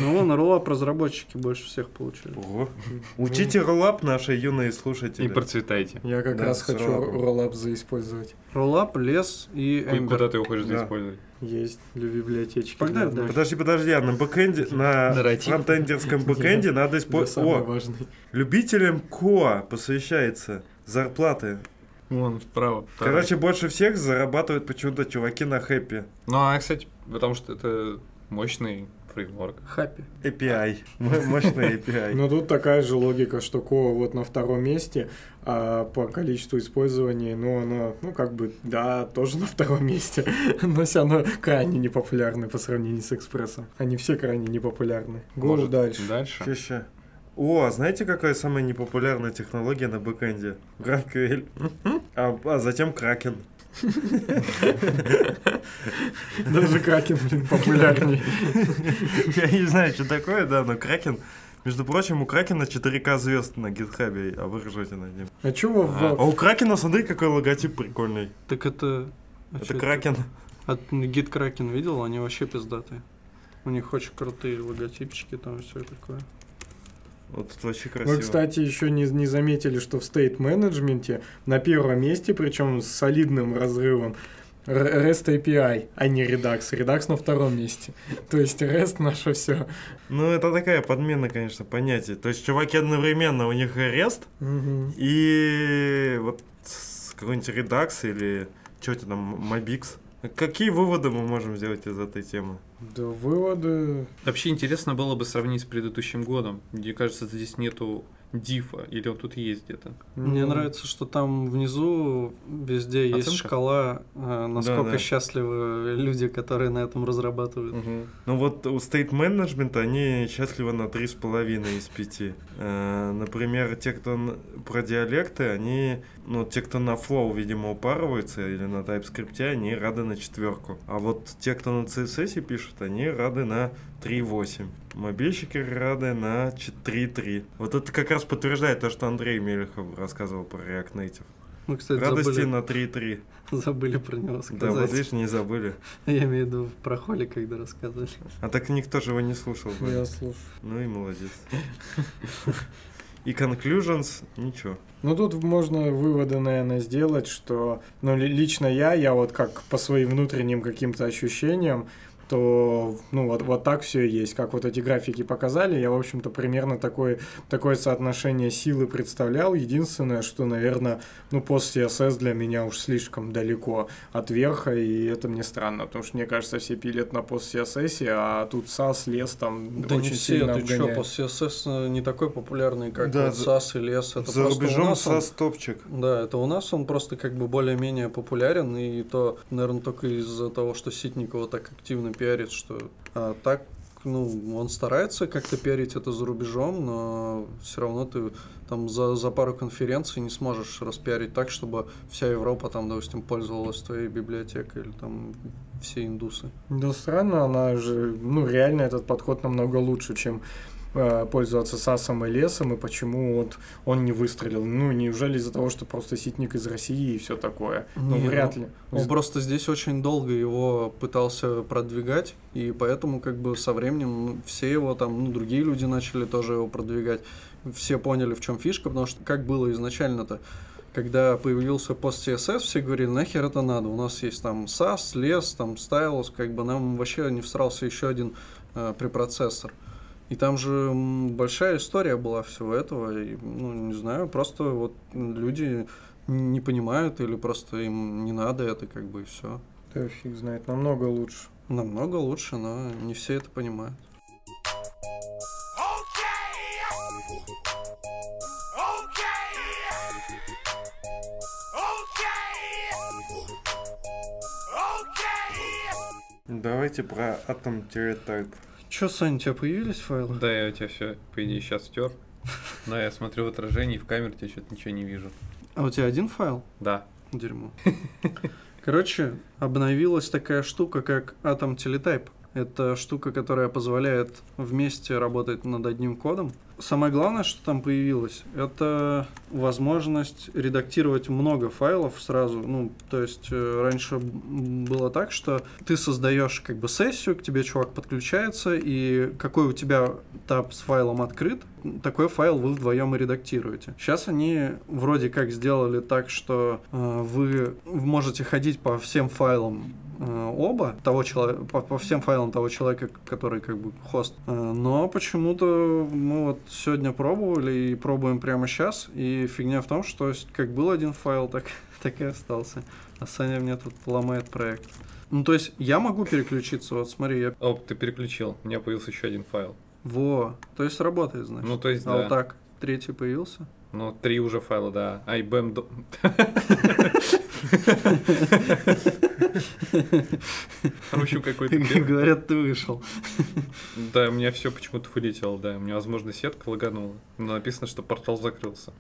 Ну, вон, роллап разработчики больше всех получили. Ого. Учите роллап, наши юные И слушатели. процветайте. Я как раз хочу роллап заиспользовать. Роллап, лес и Ку- Куда ты его хочешь Да. использовать? Есть для библиотечки. Для дальше. Подожди, подожди, а на бэкэнде, на Нарратив. фронтендерском бэкэнде надо использовать... О, важный. любителям коа посвящается зарплаты. Вон, вправо. вправо. Короче, больше всех зарабатывают почему-то чуваки на хэппи. Ну, а, кстати, потому что это мощный фреймворк. Хаппи. API. Мощный API. Но тут такая же логика, что Ко вот на втором месте, а по количеству использования, ну, оно, ну, как бы, да, тоже на втором месте, но все равно крайне непопулярны по сравнению с Экспрессом. Они все крайне непопулярны. Может, дальше. Дальше. Ща. О, а знаете, какая самая непопулярная технология на бэкэнде? GraphQL. А, а затем Kraken. Даже Кракен, блин, популярнее. Я не знаю, что такое, да, но Kraken... Между прочим, у Кракена 4К звезд на гитхабе, а вы ржете над ним. А чего А в... у Кракена, смотри, какой логотип прикольный. Так это... а Это Кракен. От Гид Кракен видел? Они вообще пиздатые. У них очень крутые логотипчики, там все такое. Вот тут вообще красиво. Вы, кстати, еще не, не заметили, что в стейт-менеджменте на первом месте, причем с солидным разрывом, REST API, а не Redux. Redux на втором месте. То есть REST наше все. Ну, это такая подмена, конечно, понятий. То есть, чуваки одновременно, у них REST, и вот какой-нибудь Redux или что то там, Mobix. Какие выводы мы можем сделать из этой темы? Да, выводы... Вообще интересно было бы сравнить с предыдущим годом. Мне кажется, здесь нету дифа, или он тут есть где-то. Мне ну, нравится, что там внизу везде есть Оценка? шкала, э, насколько да. счастливы люди, которые на этом разрабатывают. Ну вот у State Management они счастливы на 3,5 из 5. Э, например, те, кто про диалекты, они, ну, те, кто на Flow, видимо, упарываются или на TypeScript, они рады на четверку. А вот те, кто на CSS пишут, они рады на 3,8. Мобильщики рады на 3,3. Вот это как раз подтверждает то, что Андрей Мелехов рассказывал про React Native. Мы, кстати, Радости забыли, на 3,3. забыли про него сказать. Да, вот видишь, не забыли. Я имею в виду про Холли, когда рассказывали. А так никто же его не слушал. бы. Я слушаю. Ну и молодец. И conclusions, ничего. Ну, тут можно выводы, наверное, сделать, что, ну, ли- лично я, я вот как по своим внутренним каким-то ощущениям, то ну вот, вот так все и есть. Как вот эти графики показали, я, в общем-то, примерно такое, такое соотношение силы представлял. Единственное, что, наверное, ну, пост CSS для меня уж слишком далеко от верха, и это мне странно, потому что, мне кажется, все пилят на пост CSS, а тут SAS, лес там Да очень не все, сильно ты что, обгоняет. пост CSS не такой популярный, как Да, вот SAS и лес. Это За просто у рубежом нас он- САС топчик. Да, это у нас он просто как бы более-менее популярен, и то, наверное, только из-за того, что Ситникова так активно пиарит, что а так, ну, он старается как-то пиарить это за рубежом, но все равно ты там за, за пару конференций не сможешь распиарить так, чтобы вся Европа там, допустим, пользовалась твоей библиотекой или там все индусы. Да странно, она же, ну реально этот подход намного лучше, чем пользоваться САСом и лесом, и почему вот он не выстрелил. Ну, неужели из-за того, что просто ситник из России и все такое? Ну, Не, вряд ну, ли. Он просто здесь очень долго его пытался продвигать, и поэтому как бы со временем все его там, ну, другие люди начали тоже его продвигать. Все поняли, в чем фишка, потому что как было изначально-то, когда появился пост CSS, все говорили, нахер это надо, у нас есть там SAS, лес, там Stylus, как бы нам вообще не всрался еще один э, препроцессор. И там же большая история была всего этого, и, ну, не знаю, просто вот люди не понимают или просто им не надо это, как бы, и все. Да фиг знает, намного лучше. Намного лучше, но не все это понимают. Давайте про Atom-Type. Че, Саня, у тебя появились файлы? Да, я у тебя все, по идее, сейчас стер. Но я смотрю в отражении, в камере я что-то ничего не вижу. А у тебя один файл? Да. Дерьмо. Короче, обновилась такая штука, как Atom Teletype. Это штука, которая позволяет вместе работать над одним кодом. Самое главное, что там появилось, это возможность редактировать много файлов сразу. Ну, то есть э, раньше было так, что ты создаешь как бы сессию, к тебе чувак подключается, и какой у тебя таб с файлом открыт, такой файл вы вдвоем и редактируете. Сейчас они вроде как сделали так, что э, вы можете ходить по всем файлам оба того человека по, по всем файлам того человека, который как бы хост. Э, Но почему-то мы вот сегодня пробовали и пробуем прямо сейчас, и фигня в том, что как был один файл, так так и остался. А Саня мне тут ломает проект. Ну, то есть я могу переключиться, вот смотри, я... О, ты переключил. У меня появился еще один файл. Во, то есть работает, значит. Ну, то есть, а да. вот так, третий появился? Ну, три уже файла, да. IBM... общем, какой-то... Говорят, ты вышел. Да, у меня все почему-то вылетело, да. У меня, возможно, сетка лаганула. Но написано, что портал закрылся.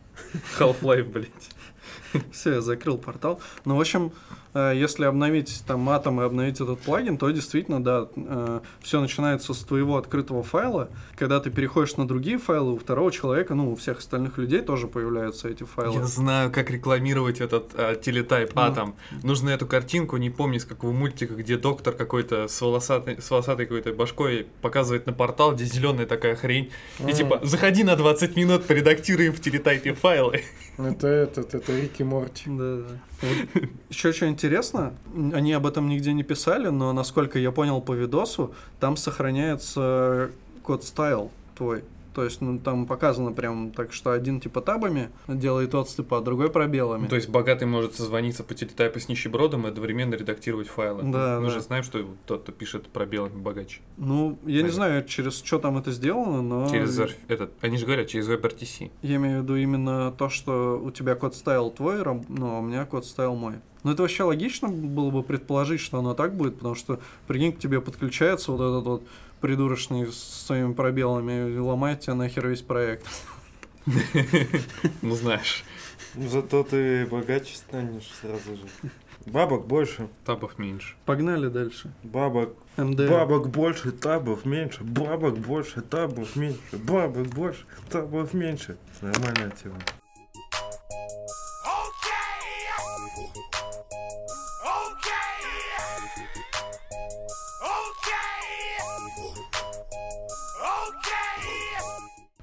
Half-Life, блядь. Все, я закрыл портал. Ну, в общем, э, если обновить там атом и обновить этот плагин, то действительно, да, все начинается с твоего открытого файла. Когда ты переходишь на другие файлы, у второго человека, ну, у всех остальных людей тоже появляются эти файлы. Я знаю, как рекламировать этот а, телетайп Ну. Атом. Нужно эту картинку, не помню, с какого мультика, где доктор какой-то с волосатой, с волосатой какой-то башкой показывает на портал, где зеленая такая хрень. И типа, заходи на 20 минут, поредактируем в телетайпе файлы. Это этот, это Рики Морти. Да, да. Еще что интересно, они об этом нигде не писали, но насколько я понял по видосу, там сохраняется код стайл твой. То есть, ну, там показано прям так, что один типа табами делает отступы, а другой пробелами. Ну, то есть богатый может созвониться по телетайпу с нищебродом и одновременно редактировать файлы. Да, Мы да. же знаем, что тот, кто пишет пробелами богаче. Ну, я не Понятно. знаю, через что там это сделано, но Через этот, они же говорят, через WebRTC. я имею в виду именно то, что у тебя code style твой, но у меня code style мой. Но это вообще логично было бы предположить, что оно так будет, потому что, прикинь, к тебе подключается вот этот вот придурочный с своими пробелами ломает тебе нахер весь проект. Ну, знаешь, Зато ты богаче станешь сразу же. Бабок больше. табов меньше. Погнали дальше. Бабок. МД. Бабок больше, табов меньше. Бабок больше, табов меньше. Бабок больше, табов меньше. Нормальная тема.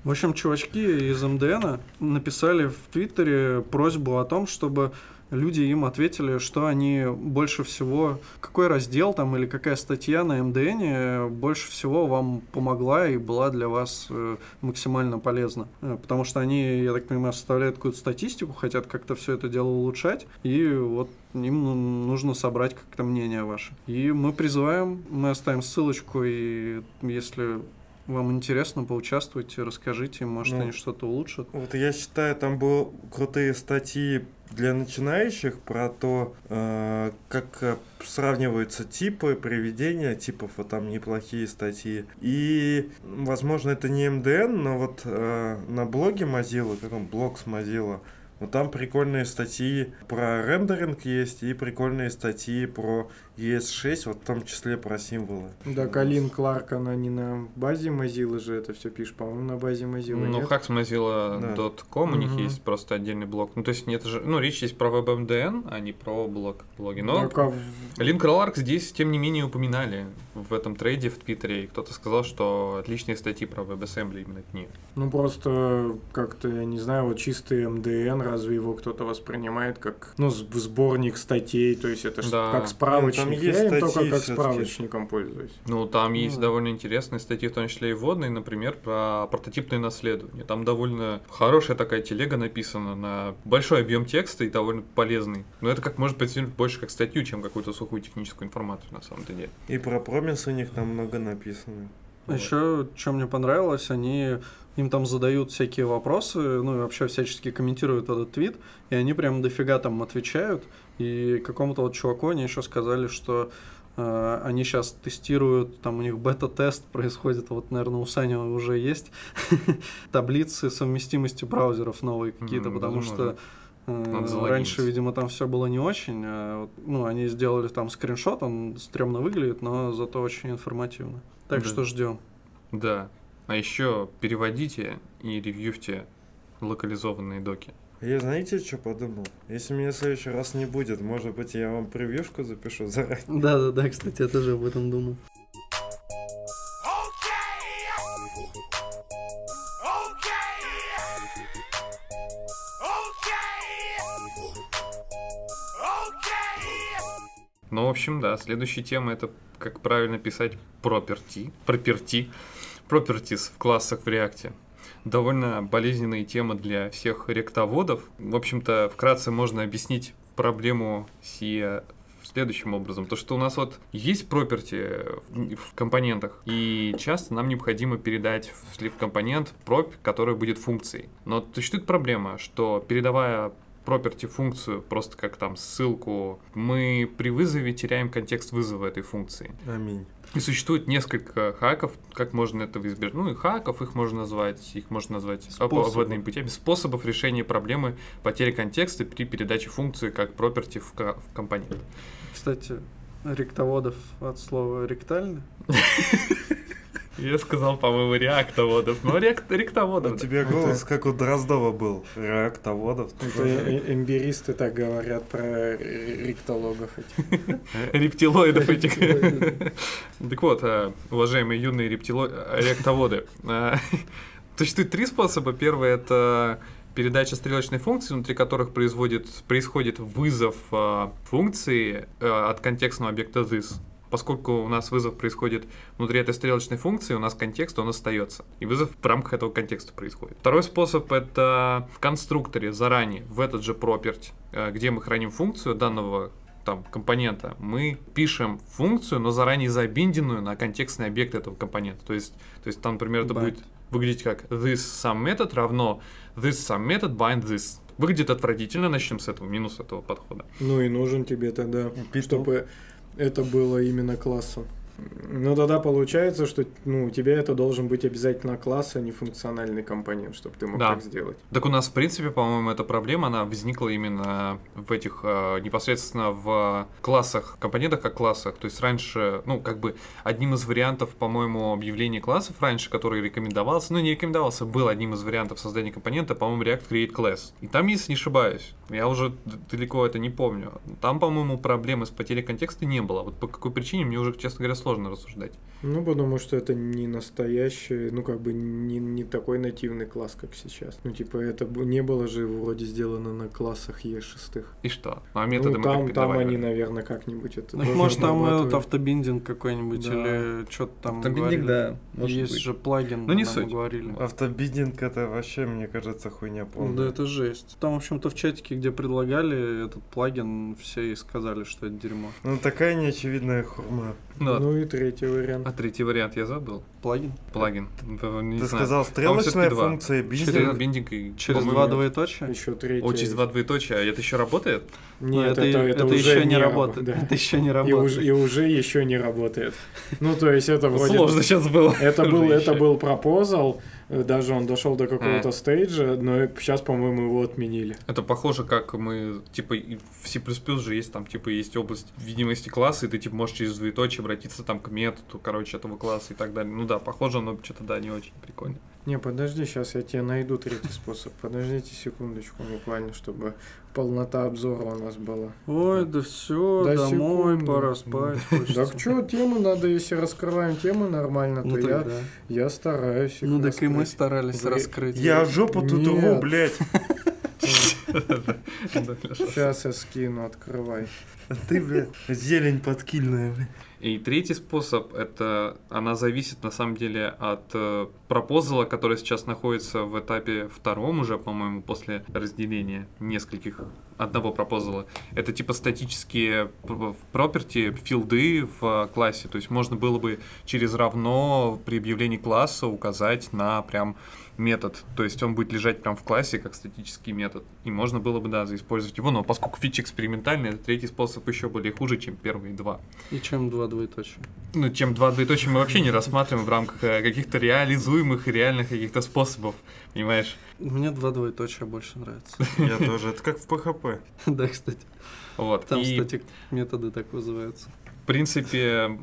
В общем, чувачки из МДН написали в Твиттере просьбу о том, чтобы люди им ответили, что они больше всего, какой раздел там или какая статья на МДН больше всего вам помогла и была для вас э, максимально полезна. Э, Потому что они, я так понимаю, составляют какую-то статистику, хотят как-то все это дело улучшать, и вот им ну, нужно собрать как-то мнение ваше. И мы призываем, мы оставим ссылочку, и если вам интересно, поучаствуйте, расскажите, может, Ну, они что-то улучшат. Вот я считаю, там были крутые статьи для начинающих про то, э, как э, сравниваются типы приведения, типов, вот там неплохие статьи. И, возможно, это не МДН, но вот э, на блоге Mozilla, как он, блог с Mozilla, вот там прикольные статьи про рендеринг есть и прикольные статьи про ES6, вот в том числе про символы. Да, Калин Кларк, она не на базе Mozilla же это все пишет, по-моему, на базе Mozilla, Ну, нет? hacksmozilla.com у них Мгм. есть просто отдельный блог. Ну, то есть, нет же, ну, речь здесь про WebMDN, а не про блог, блоги. Но Так, а в- Линк Роларк здесь, тем не менее, упоминали в этом трейде в Твиттере. И кто-то сказал, что отличные статьи про WebAssembly именно к ней. Ну просто как-то, я не знаю, вот чистый МДН, разве его кто-то воспринимает как, ну, сборник статей, то есть это Да. как справочник. Ну, там я есть им только как справочником пользуюсь. Ну, там Ну есть да. довольно интересные статьи, в том числе и вводные, например, про прототипное наследование. Там довольно хорошая такая телега написана на большой объем текста и довольно полезный. Но это как может быть больше как статью, чем какую-то сухую техническую информацию на самом-то деле. И про промис у них там много написано. Вот. Еще, что мне понравилось, они им там задают всякие вопросы, ну и вообще всячески комментируют этот твит, и они прям дофига там отвечают. И какому-то вот чуваку они еще сказали, что э, они сейчас тестируют, там у них бета-тест происходит, вот, наверное, у Сани уже есть таблицы совместимости браузеров новые какие-то, потому что э, раньше, видимо, там все было не очень. а вот, ну, они сделали там скриншот, он стрёмно выглядит, но зато очень информативно. Так Да. что ждем. Да. А еще переводите и ревьювьте локализованные доки. Я знаете, что подумал? Если меня в следующий раз не будет, может быть, я вам превьюшку запишу заранее. Да, да, да, кстати, я тоже об этом думал. Ну, в общем, да, следующая тема это как правильно писать property, property, properties в классах в React. Довольно болезненная тема для всех ректоводов. В общем-то, вкратце можно объяснить проблему сия следующим образом. То, что у нас вот есть property в- компонентах, и часто нам необходимо передать в слив компонент prop, который будет функцией. Но существует проблема, что передавая property функцию, просто как там ссылку, мы при вызове теряем контекст вызова этой функции. Аминь. И существует несколько хаков, как можно этого избежать. Ну и хаков их можно назвать, их можно назвать обводными путями, способов решения проблемы потери контекста при передаче функции как property в, в компонент. Кстати, ректоводов от слова ректально. Я сказал, по-моему, реактоводов, но рект, У ректоводов. да. тебя голос, как у Дроздова был. Реактоводов. Это э- эмбиристы так говорят про ректологов этих. рептилоидов этих. Так вот, э, уважаемые юные рептило... э, реактоводы, э, существует три способа. Первый — это передача стрелочной функции, внутри которых производит, происходит вызов э, функции э, от контекстного объекта this. Поскольку у нас вызов происходит внутри этой стрелочной функции, у нас контекст, он остается. И вызов в рамках этого контекста происходит. Второй способ — это в конструкторе заранее, в этот же property, э, где мы храним функцию данного там компонента, мы пишем функцию, но заранее забинденную на контекстный объект этого компонента. То есть, то есть там, например, это Bind. будет выглядеть как this sum method равно this sum method bind this. Выглядит отвратительно, начнем с этого, минус этого подхода. Ну и нужен тебе тогда, Питон. чтобы это было именно классом. Ну тогда получается, что ну, у тебя это должен быть обязательно класс, а не функциональный компонент, чтобы ты мог Да. так сделать. Так у нас, в принципе, по-моему, эта проблема, она возникла именно в этих, э, непосредственно в классах, компонентах как классах. То есть раньше, ну, как бы, одним из вариантов, по-моему, объявления классов раньше, который рекомендовался, ну, не рекомендовался, был одним из вариантов создания компонента, по-моему, React Create Class. И там, если не ошибаюсь, я уже далеко это не помню, там, по-моему, проблемы с потерей контекста не было. Вот по какой причине, мне уже, честно говоря, сложно рассуждать. Ну, потому что это не настоящий, ну, как бы не, не такой нативный класс, как сейчас. Ну, типа, это не было же вроде сделано на классах Е6. И что? Ну, а методы ну, там, там они, наверное, как-нибудь это Ну, может, там этот автобиндинг какой-нибудь Да. или что-то там Автобиндинг, говорили. да, может Есть быть. же плагин, Ну, не суть. говорили. Автобидинг это вообще, мне кажется, хуйня полная. Да, это жесть. Там, в общем-то, в чатике, где предлагали этот плагин, все и сказали, что это дерьмо. Ну такая неочевидная хурма. Ну, И третий вариант. а третий вариант я забыл. Плагин? Плагин. Ну, Не Ты знаю. сказал всё-таки стрелочная функция, Через биндинг. биндинг и... Через два двоеточия? Еще третий. О, через два двоеточия. А это еще работает? Нет, это, это, это, уже еще не раб- работает. да. Это еще не И работает. уже, и уже еще не работает. Ну, то есть это вроде... Сложно сейчас было. Это был, это был пропозал, даже он дошел до какого-то А. стейджа, но сейчас, по-моему, его отменили. Это похоже, как мы, типа, и в C++ же есть там, типа, есть область видимости класса, и ты, типа, можешь через двоеточие обратиться там к методу, короче, этого класса и так далее. Ну да, похоже, но что-то, да, не очень прикольно. Не, подожди, сейчас я тебе найду третий способ. Подождите секундочку буквально, чтобы полнота обзора у нас была. Ой, да все, Да домой, секунду. пора спать. хочется. Так что, тему надо, если раскрываем тему нормально, Ну то я, тогда. я стараюсь. их Ну так и мы старались Вы- раскрыть. Я жопу тут рву, блядь. Сейчас я скину, открывай. А ты, блядь, зелень подкильная, блядь. И третий способ, это она зависит на самом деле от э, пропозала, который сейчас находится в этапе втором уже, по-моему, после разделения нескольких одного пропозала. Это типа статические п- property, филды в классе. То есть можно было бы через равно при объявлении класса указать на прям метод. То есть он будет лежать прям в классе как статический метод. И можно было бы, да, использовать его. Но поскольку фича экспериментальная, это третий способ еще более хуже, чем первые два. И чем два двоеточия? Ну, чем два двоеточия мы вообще не рассматриваем в рамках э, каких-то реализуемых и реальных каких-то способов, понимаешь? Мне два двоеточия больше нравятся. Я тоже. Это как в ПХП. Да, кстати. Вот. Там, и, кстати, методы так вызываются. в принципе,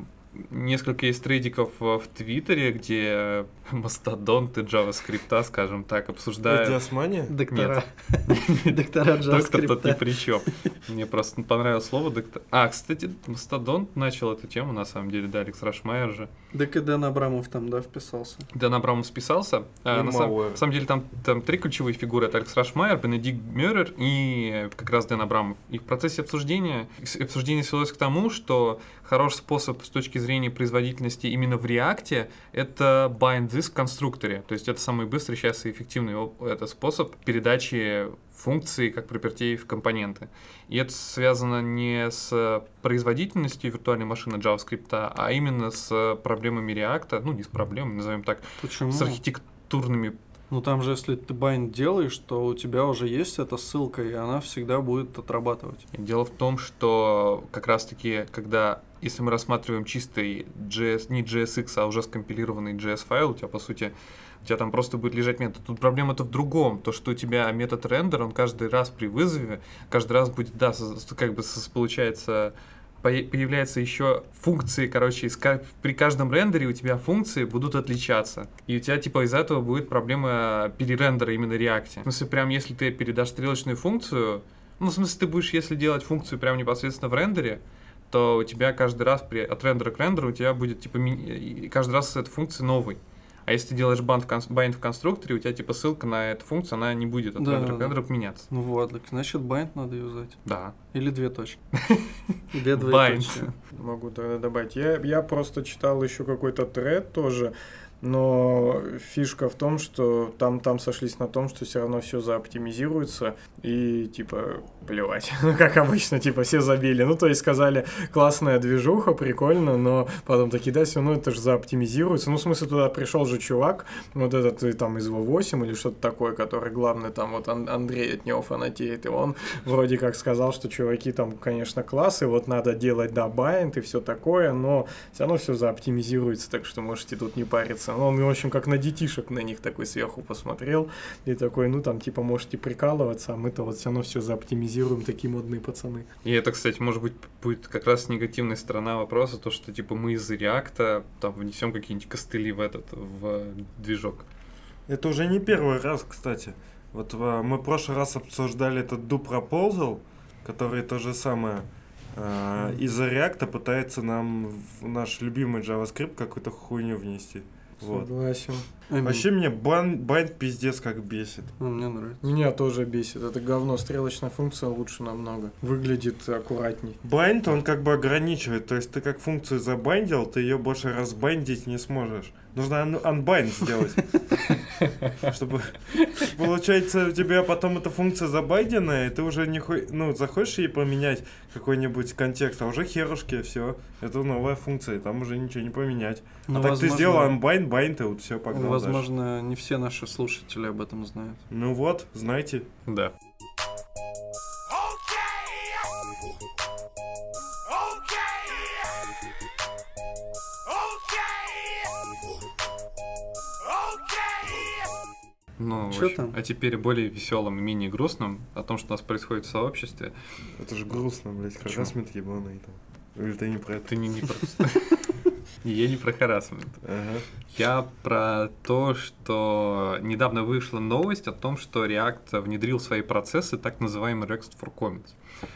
несколько есть трейдиков э, в Твиттере, где мастодонты JavaScript, скажем так, обсуждают... Диасмания? Доктора. Доктора Доктор тут ни JavaScript. при чем. Мне просто понравилось слово доктор. А, кстати, Мастодонт начал эту тему, на самом деле, да, Алекс Рашмайер же. Так и Дэн Абрамов там, да, вписался. Дэн Абрамов списался. А, на, сам- Мауэр. на самом деле там, там три ключевые фигуры. Это Алекс Рашмайер, Бенедикт Мюррер и как раз Дэн Абрамов. И в процессе обсуждения, обсуждение свелось к тому, что хороший способ с точки зрения производительности именно в React это bind this в конструкторе. То есть это самый быстрый сейчас и эффективный это способ передачи функции как пропертей в компоненты. И это связано не с производительностью виртуальной машины JavaScript, а именно с проблемами React, ну не с проблемами, назовем так, Почему? с архитектурными. Ну там же, если ты байнд делаешь, то у тебя уже есть эта ссылка, и она всегда будет отрабатывать. Дело в том, что как раз-таки, когда, если мы рассматриваем чистый JS, не JSX, а уже скомпилированный JS файл, у тебя, по сути, у тебя там просто будет лежать метод. Тут проблема-то в другом. То, что у тебя метод рендер, он каждый раз при вызове, каждый раз будет, да, как бы получается, появляются еще функции, короче, при каждом рендере у тебя функции будут отличаться. И у тебя, типа, из-за этого будет проблема перерендера именно React. В смысле, прям если ты передашь стрелочную функцию, ну, в смысле, ты будешь, если делать функцию прям непосредственно в рендере, то у тебя каждый раз при, от рендера к рендеру у тебя будет, типа, ми- каждый раз эта функция новый. А если ты делаешь bind в, конс- bind в конструкторе, у тебя, типа, ссылка на эту функцию, она не будет от Да, рендера к да. рендеру меняться. Ну вот, так значит байнд надо юзать. Да. Или две точки. Две Bind. двоеточия. Могу тогда добавить. Я, я просто читал еще какой-то тред тоже, но фишка в том, что там, там сошлись на том, что все равно все заоптимизируется и типа плевать. Ну, как обычно, типа все забили. Ну, то есть сказали, классная движуха, прикольно, но потом такие, да, все равно это же заоптимизируется. Ну, в смысле, туда пришел же чувак, вот этот э, там из V8 или что-то такое, который главный там, вот Ан- Андрей от него фанатеет, и он вроде как сказал, что чуваки там, конечно, классы, вот надо делать, да, и все такое, но все равно все заоптимизируется, так что можете тут не париться. Ну, он, в общем, как на детишек на них такой сверху посмотрел и такой, ну, там, типа, можете прикалываться, а мы-то вот все равно все заоптимизируем, такие модные пацаны. И это, кстати, может быть, будет как раз негативная сторона вопроса, то, что, типа, мы из реакта там внесем какие-нибудь костыли в этот, в движок. Это уже не первый раз, кстати. Вот а, мы в прошлый раз обсуждали этот Do Proposal, который то же самое а, из-за React пытается нам в наш любимый JavaScript какую-то хуйню внести. Вот. Аминь. Вообще меня бан, bind пиздец как бесит. Ну, мне нравится. Меня тоже бесит. Это говно. Стрелочная функция лучше намного. Выглядит аккуратней. Bind, он как бы ограничивает. То есть ты как функцию забайндил, ты ее больше разбайндить не сможешь. Нужно un- unbind сделать. Чтобы, получается, у тебя потом эта функция забайденная, и ты уже не хо- ну, захочешь ей поменять какой-нибудь контекст, а уже херушки, все. Это новая функция, там уже ничего не поменять. Ну, а так ты сделал unbind, bind, и вот все, погнал Возможно, не все наши слушатели об этом знают. Ну вот, знаете. Да. Ну, общем, там? а теперь более веселым и менее грустным о том, что у нас происходит в сообществе. Это же грустно, блядь, Почему? харасмент ебаный там. Или ты не про это? Ты не, не про... Я не про харасмент. Ага. Я про то, что недавно вышла новость о том, что React внедрил в свои процессы так называемый Request for Comments.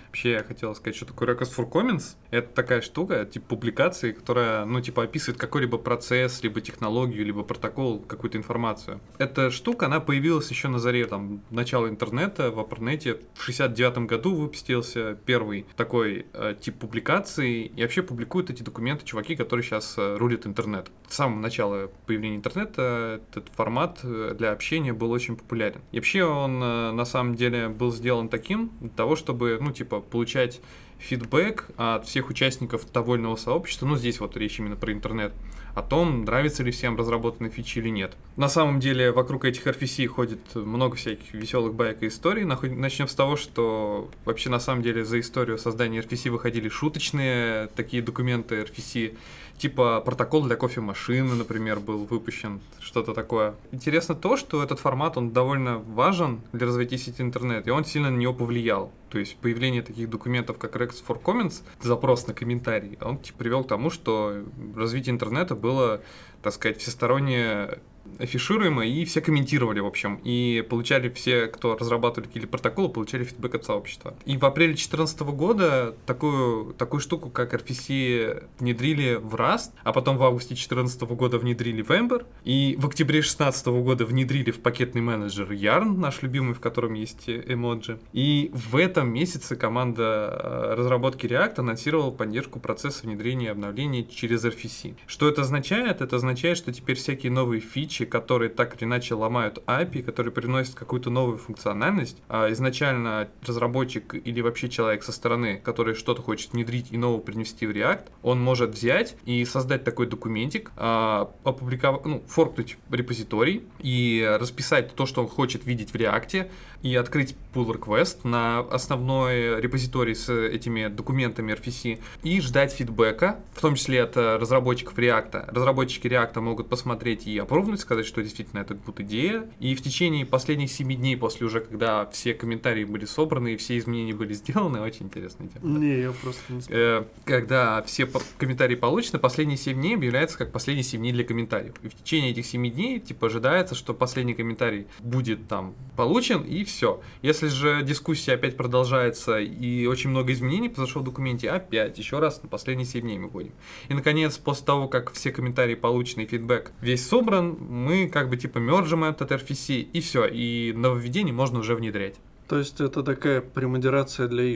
Вообще, я хотел сказать, что такое Request for Comments. Это такая штука, типа публикации, которая, ну, типа, описывает какой-либо процесс, либо технологию, либо протокол, какую-то информацию. Эта штука, она появилась еще на заре, там, начала интернета, в Апарнете. В 69 году выпустился первый такой э, тип публикации. И вообще публикуют эти документы чуваки, которые сейчас э, рулят интернет. С самого начала появления интернета этот формат э, для общения был очень популярен. И вообще он э, на самом деле был сделан таким, для того, чтобы, ну, типа, получать фидбэк от всех участников довольного сообщества, ну здесь вот речь именно про интернет, о том, нравится ли всем разработанные фичи или нет. На самом деле вокруг этих RFC ходит много всяких веселых баек и историй. Начнем с того, что вообще на самом деле за историю создания RFC выходили шуточные такие документы RFC, типа протокол для кофемашины, например, был выпущен, что-то такое. Интересно то, что этот формат, он довольно важен для развития сети интернет, и он сильно на него повлиял. То есть появление таких документов, как Rex for Comments, запрос на комментарий, он типа, привел к тому, что развитие интернета было, так сказать, всесторонне афишируемо, и все комментировали, в общем, и получали все, кто разрабатывали какие-то протоколы, получали фидбэк от сообщества. И в апреле 2014 года такую, такую штуку, как RFC, внедрили в Rust, а потом в августе 2014 года внедрили в Ember, и в октябре 2016 года внедрили в пакетный менеджер Yarn, наш любимый, в котором есть эмоджи. И в этом месяце команда э, разработки React анонсировала поддержку процесса внедрения и обновления через RFC. Что это означает? Это означает, что теперь всякие новые фичи, которые так или иначе ломают API, которые приносят какую-то новую функциональность, а изначально разработчик или вообще человек со стороны, который что-то хочет внедрить и нового принести в React, он может взять и создать такой документик, а, опубликовать, ну, форкнуть репозиторий и расписать то, что он хочет видеть в React, и открыть pull request на основной репозиторий с этими документами RFC и ждать фидбэка, в том числе от разработчиков React. Разработчики React могут посмотреть и опробовать, сказать, что действительно это good идея. И в течение последних 7 дней, после уже, когда все комментарии были собраны и все изменения были сделаны, очень интересная тема. Не, я просто не. Э, когда все по- комментарии получены, последние 7 дней объявляются как последние 7 дней для комментариев. И в течение этих 7 дней, типа, ожидается, что последний комментарий будет там получен, и все. Если же дискуссия опять продолжается, и очень много изменений произошло в документе, опять, еще раз, на последние 7 дней мы ходим. И, наконец, после того, как все комментарии получены и фидбэк весь собран, мы как бы типа мержим этот RFC, и все, и нововведение можно уже внедрять. То есть это такая премодерация для.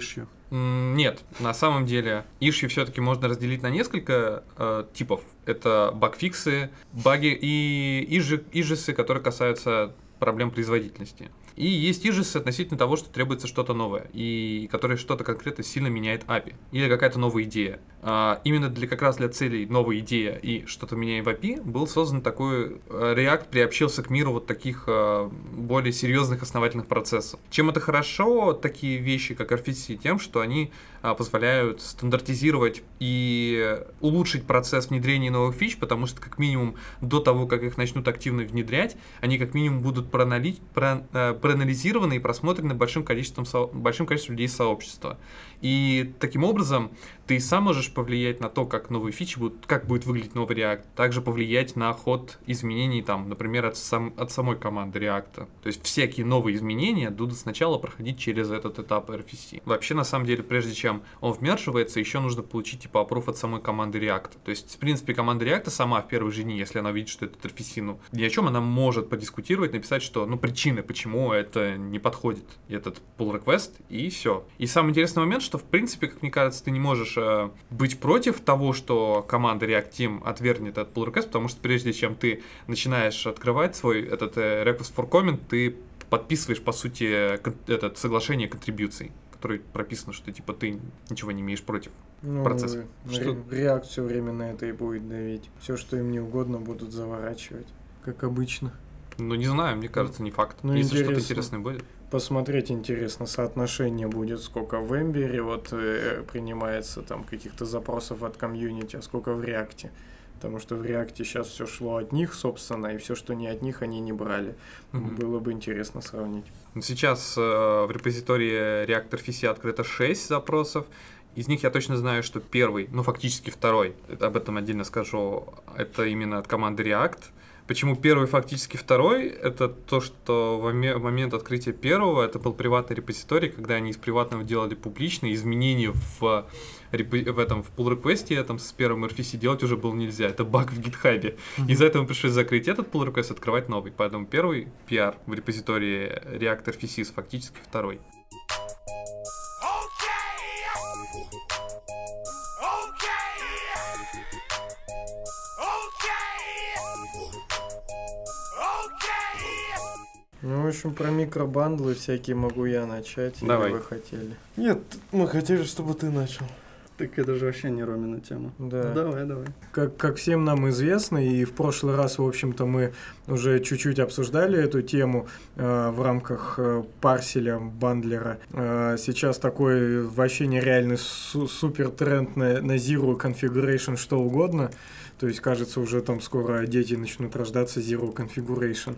М, Нет, на самом деле ишью все-таки можно разделить на несколько э, типов. Это багфиксы, баги и ижи, ижисы, которые касаются проблем производительности. И есть ижисы относительно того, что требуется что-то новое, и которые что-то конкретно сильно меняет API, или какая-то новая идея. А, именно для как раз для целей новая идея и что-то меняем в API был создан такой э, React приобщился к миру вот таких э, более серьезных основательных процессов. Чем это хорошо, такие вещи, как RFC, тем, что они а, позволяют стандартизировать и улучшить процесс внедрения новых фич, потому что как минимум до того, как их начнут активно внедрять, они как минимум будут проанали- про- э, проанализированы и просмотрены большим количеством, со- большим количеством людей сообщества. И таким образом ты сам можешь повлиять на то, как новые фичи будут, как будет выглядеть новый React, также повлиять на ход изменений, там, например, от, сам, от самой команды React. То есть всякие новые изменения будут сначала проходить через этот этап RFC. Вообще, на самом деле, прежде чем он вмешивается, еще нужно получить типа approve от самой команды React. То есть, в принципе, команда React сама в первой же дне, если она видит, что этот RFC, ну, ни о чем, она может подискутировать, написать, что, ну, причины, почему это не подходит, этот pull request, и все. И самый интересный момент, что, в принципе, как мне кажется, ты не можешь э, быть против того, что команда React Team отвергнет этот pull request, потому что прежде чем ты начинаешь открывать свой этот э, request for comment, ты подписываешь, по сути, кон- этот соглашение контрибьюций, который прописано, что типа ты ничего не имеешь против. Ну, процесс. ре- Что- React все время на это и будет давить. Все, что им не угодно, будут заворачивать. Как обычно. Ну, не знаю, мне кажется, не факт. Ну, Если что-то интересно. интересное будет. Посмотреть интересно, соотношение будет, сколько в Эмбере вот э, принимается там каких-то запросов от комьюнити, а сколько в Реакте. Потому что в Реакте сейчас все шло от них, собственно, и все, что не от них, они не брали. Мгм. Было бы интересно сравнить. Ну, Сейчас э, в репозитории Reactor FCC открыто 6 запросов. Из них я точно знаю, что первый, ну фактически второй, об этом отдельно скажу, это именно от команды React. Почему первый, фактически второй? Это то, что в моме- в момент открытия первого это был приватный репозиторий, когда они из приватного делали публичные изменения в, в этом в pull request этом с первым RFC делать уже было нельзя. Это баг в гитхабе. Из-за этого пришлось закрыть этот pull request, открывать новый. Поэтому первый PR в репозитории Reactor FCS фактически второй. Ну, в общем, про микробандлы всякие могу я начать. Давай. вы хотели? Нет, мы хотели, чтобы ты начал. Так это же вообще не Ромина тема. Да. Ну, давай, давай. Как, как всем нам известно, и в прошлый раз, в общем-то, мы уже чуть-чуть обсуждали эту тему э, в рамках э, парселя бандлера. Э, сейчас такой вообще нереальный су- супер тренд на, на Zero Configuration что угодно. То есть, кажется, уже там скоро дети начнут рождаться Zero Configuration.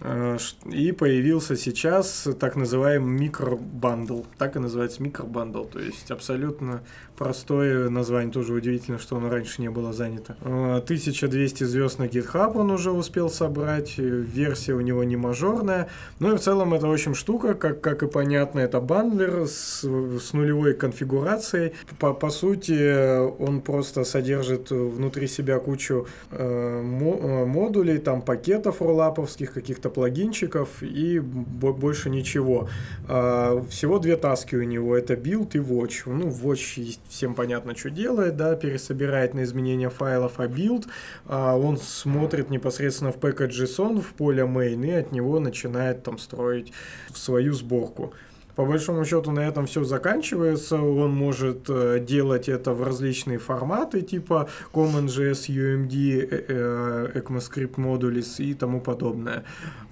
Э, И появился сейчас так называемый микробандл. Так и называется микробандл. То есть абсолютно простое название. Тоже удивительно, что оно раньше не было занято. Э, 1200 звезд на GitHub он уже успел собрать. э, Версия у него не мажорная. Ну и в целом это, в общем, штука, как, как и понятно, это бандлер с, с нулевой конфигурацией. По, по сути, он просто содержит внутри себя кучу э, мо- э, модулей, там пакетов роллаповских, каких-то плагинчиков и бо- больше ничего. А, всего две таски у него, это build и watch. Ну, watch всем понятно, что делает, да, пересобирает на изменения файлов, а build а, он смотрит непосредственно в package.json, в поле main, и от него начинает там строить свою сборку. По большому счету на этом все заканчивается. Он может э, делать это в различные форматы, типа CommonJS, UMD, э, э, ECMAScript Modules и тому подобное.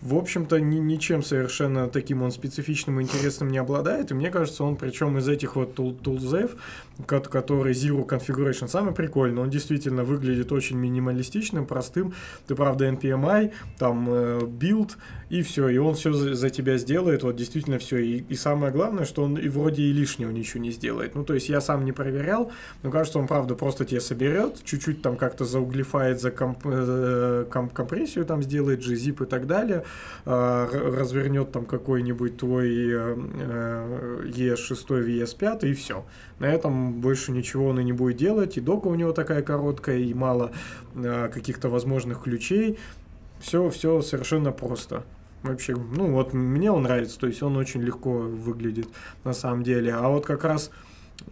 В общем-то, ни- ничем совершенно таким он специфичным и интересным не обладает. И мне кажется, он причем из этих вот тул- тулзев, который Zero Configuration, самый прикольный. Он действительно выглядит очень минималистичным, простым. Ты, правда, NPMI, там э, build, и все, и он все за, тебя сделает, вот действительно все. И, и самое главное, что он и вроде и лишнего ничего не сделает. Ну, то есть я сам не проверял, но кажется, он правда просто тебе соберет, чуть-чуть там как-то зауглифает, за комп- э, ком- компрессию там сделает, gzip и так далее, а, развернет там какой-нибудь твой э, э, ES6, ES5 и все. На этом больше ничего он и не будет делать, и дока у него такая короткая, и мало э, каких-то возможных ключей. Все, все совершенно просто. Вообще, ну вот мне он нравится, то есть он очень легко выглядит на самом деле. А вот как раз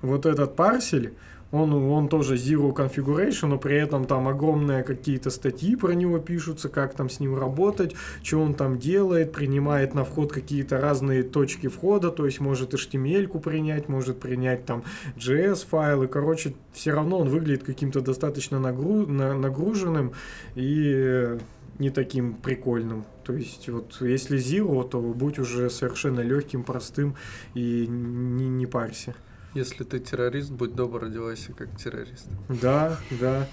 вот этот парсель, он, он тоже Zero Configuration, но при этом там огромные какие-то статьи про него пишутся, как там с ним работать, что он там делает, принимает на вход какие-то разные точки входа, то есть может HTML-ку принять, может принять там JS-файлы, короче, все равно он выглядит каким-то достаточно нагру- на- нагруженным и не таким прикольным. То есть вот если Zero, то будь уже совершенно легким, простым и не, не парься. Если ты террорист, будь добр, одевайся как террорист. Да, да.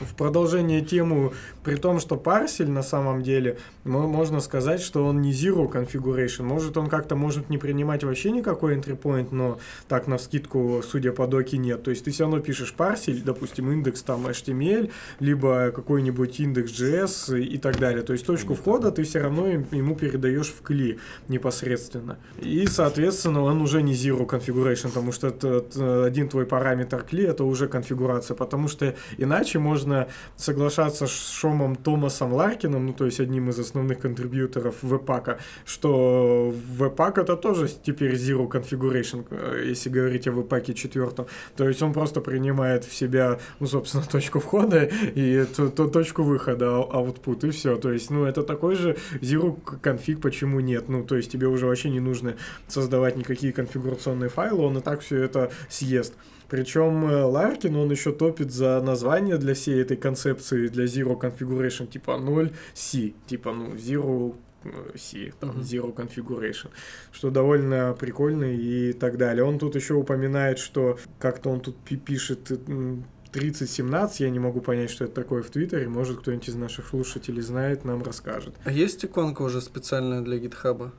В продолжение тему, при том, что парсель на самом деле, мо- можно сказать, что он не zero configuration. Может, он как-то может не принимать вообще никакой entry point, но так на вскидку, судя по доке, нет. То есть ты все равно пишешь парсель, допустим, индекс там HTML, либо какой-нибудь индекс JS и так далее. То есть точку входа ты все равно ему передаешь в кли непосредственно. И, соответственно, он уже не zero configuration, потому что это, это один твой параметр кли это уже конфигурация, потому что иначе можно соглашаться с Шомом Томасом Ларкином, ну то есть одним из основных контрибьюторов веб-пака, что веб-пак это тоже теперь zero configuration, э, если говорить о веб-паке четвертом. То есть он просто принимает в себя, ну, собственно, точку входа и ту, ту точку выхода, а- output, и все. То есть, ну, это такой же zero конфиг, почему нет? Ну, то есть тебе уже вообще не нужно создавать никакие конфигурационные файлы, он и так все это съест. Причем э, Ларкин, он еще топит за название для всей этой концепции, для Zero Configuration, типа 0C, типа, ну, Zero э, C, там, Мгм. Zero Configuration, что довольно прикольно и так далее. Он тут еще упоминает, что как-то он тут пи- пишет м, 3017, я не могу понять, что это такое в Твиттере, может кто-нибудь из наших слушателей знает, нам расскажет. А есть иконка уже специальная для гитхаба?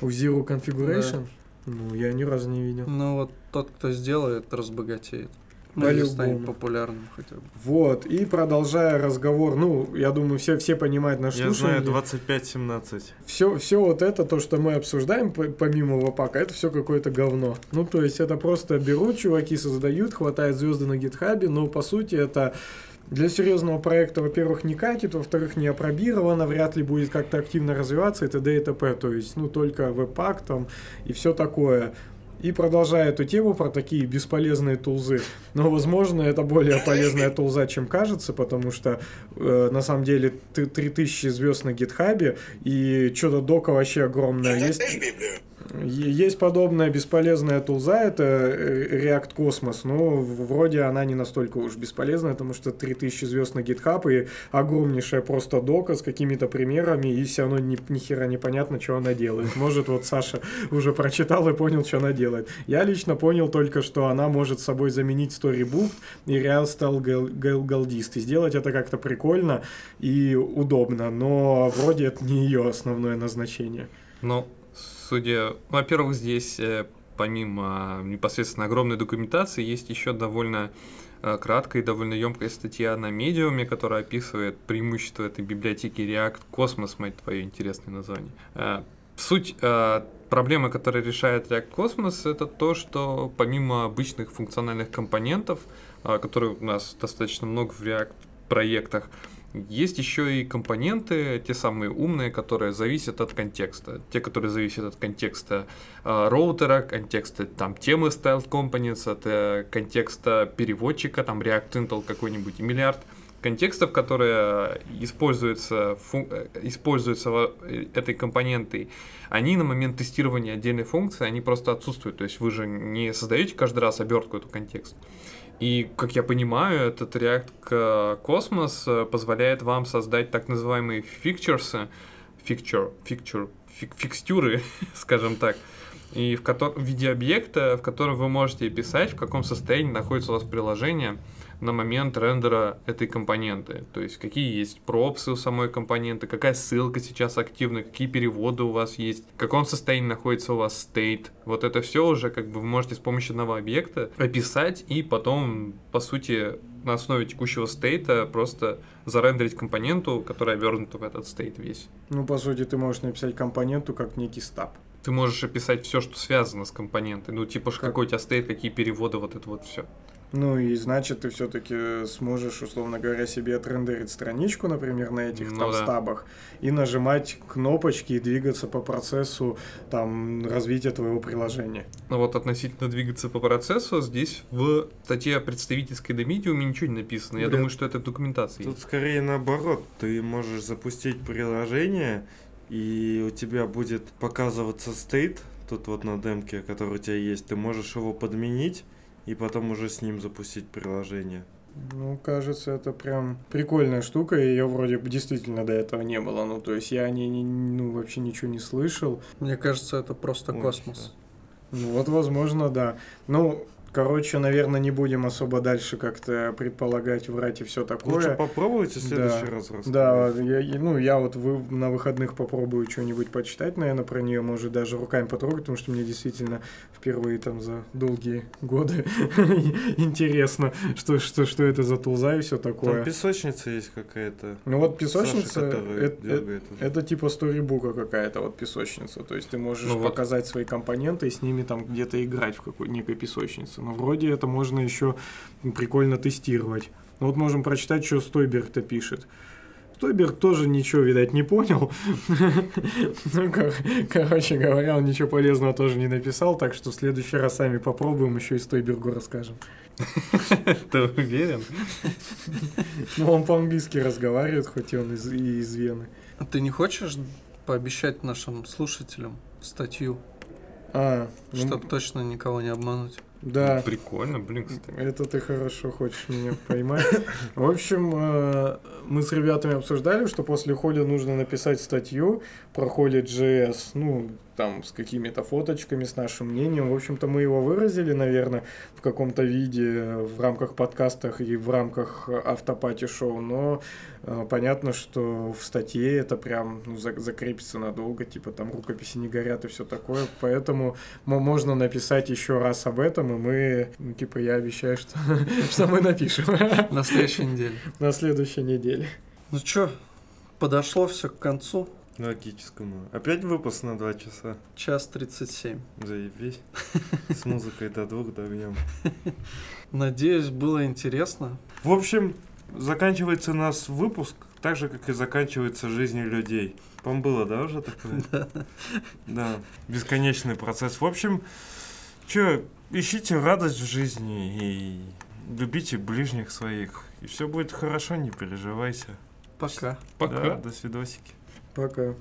У Zero Configuration? Ну, я ни разу не видел. Ну вот тот, кто сделает, разбогатеет. Ну, или станет популярным хотя бы. Вот, и продолжая разговор, ну, я думаю, все, все понимают наш Я знаю слушатель. 25-17. Все, все вот это, то, что мы обсуждаем, по- помимо Вапака, это все какое-то говно. Ну, то есть, это просто берут, чуваки создают, хватает звезды на гитхабе, но по сути это для серьезного проекта, во-первых, не катит, во-вторых, не опробировано, вряд ли будет как-то активно развиваться, и т.д. и т.п. То есть, ну, только веб-пак там и все такое. И продолжая эту тему про такие бесполезные тулзы. Но, возможно, это более полезная тулза, чем кажется, потому что э, на самом деле ты 3000 звезд на гитхабе, и что-то дока вообще огромное. Есть, есть подобная бесполезная тулза, это э, React Cosmos, но в- вроде она не настолько уж бесполезная, потому что 3000 звезд на GitHub и огромнейшая просто дока с какими-то примерами, и все равно ни, ни хера непонятно, что она делает. Может, вот Саша уже прочитал и понял, что она делает. Я лично понял только, что она может собой заменить Storybook и Real Gal- Galdist. И сделать это как-то прикольно и удобно, но вроде это не ее основное назначение. Ну, судя... Во-первых, здесь э, помимо непосредственно огромной документации, есть еще довольно э, краткая и довольно емкая статья на медиуме, которая описывает преимущества этой библиотеки React Cosmos, мать твое, интересное название. Э, Суть э, проблемы, которая решает React Cosmos, это то, что помимо обычных функциональных компонентов, э, которые у нас достаточно много в React проектах, есть еще и компоненты, те самые умные, которые зависят от контекста. Те, которые зависят от контекста э, роутера, контекста там темы styled components, от э, контекста переводчика, там React Intel какой-нибудь миллиард контекстов, которые используются, фун- э, используются э, этой компонентой, они на момент тестирования отдельной функции, они просто отсутствуют. То есть вы же не создаете каждый раз обертку эту контекст. И, как я понимаю, этот React Cosmos э, позволяет вам создать так называемые фикчерсы, фикчер, фикчер, фик- фикстюры, скажем так, и в, котор- в виде объекта, в котором вы можете писать, в каком состоянии находится у вас приложение на момент рендера этой компоненты. То есть какие есть пропсы у самой компоненты, какая ссылка сейчас активна, какие переводы у вас есть, в каком состоянии находится у вас state. Вот это все уже как бы вы можете с помощью одного объекта описать и потом, по сути, на основе текущего стейта просто зарендерить компоненту, которая обернута в этот стейт весь. Ну, по сути, ты можешь написать компоненту как некий стаб. Ты можешь описать все, что связано с компонентой. Ну, типа, Как? какой у тебя стейт, какие переводы, вот это вот все. Ну и значит, ты все-таки сможешь, условно говоря, себе отрендерить страничку, например, на этих Ну там да. стабах, и нажимать кнопочки и двигаться по процессу там развития твоего приложения. Ну вот относительно двигаться по процессу, здесь в статье представительской до медиуме ничего не написано. Я Вряд- думаю, что это в документации. Тут есть. скорее наоборот. Ты можешь запустить приложение, и у тебя будет показываться стейт, тут вот на демке, который у тебя есть. Ты можешь его подменить, и потом уже с ним запустить приложение. Ну, кажется, это прям прикольная штука, и ее вроде бы действительно до этого не было. Ну, то есть я о ней не- ну, вообще ничего не слышал. Мне кажется, это просто Ой, космос. Ну, вот, возможно, да. Ну, Короче, наверное, не будем особо дальше как-то предполагать, врать и все такое. Лучше попробуйте в следующий Да. раз рассказать. Да, я, ну, я вот вы, на выходных попробую что-нибудь почитать, наверное, про нее, может, даже руками потрогать, потому что мне действительно впервые там за долгие годы интересно, что, что, что это за тулза и все Там такое. песочница есть какая-то. Ну вот песочница, Саша, это, уже. это типа сторибука какая-то вот песочница. То есть ты можешь Ну вот. показать свои компоненты и с ними там где-то играть в какой некой песочнице. Но вроде это можно еще прикольно тестировать. Ну вот можем прочитать, что Стойберг-то пишет. Стойберг тоже ничего, видать, не понял. Ну, кор- короче говоря, он ничего полезного тоже не написал, так что в следующий раз сами попробуем, еще и Стойбергу расскажем. Ты уверен? Ну, он по-английски разговаривает, хоть и он из, и из Вены. А ты не хочешь пообещать нашим слушателям статью, А, ну, чтобы точно никого не обмануть? Да. Прикольно, блин, кстати. Это ты хорошо хочешь меня поймать. В общем, э, мы с ребятами обсуждали, что после хода нужно написать статью про Holy.js, ну, там, с какими-то фоточками, с нашим мнением. В общем-то, мы его выразили, наверное, в каком-то виде в рамках подкастах и в рамках автопати-шоу, но э, понятно, что в статье это прям ну, за- закрепится надолго, типа там рукописи не горят и все такое, поэтому мо- можно написать еще раз об этом, и мы, ну, типа, я обещаю, что, что мы напишем На следующей неделе. на следующей неделе. Ну чё, подошло все к концу. Логическому. Опять выпуск на два часа. Час 37. Заебись. С музыкой до двух добьем. Надеюсь, было интересно. В общем, заканчивается у нас выпуск так же, как и заканчивается жизнь людей. По-моему, было, да, уже такое? Да. Бесконечный процесс. В общем, что, ищите радость в жизни и любите ближних своих. И все будет хорошо, не переживайся. Пока. Пока. Да, до свидосики. Пока.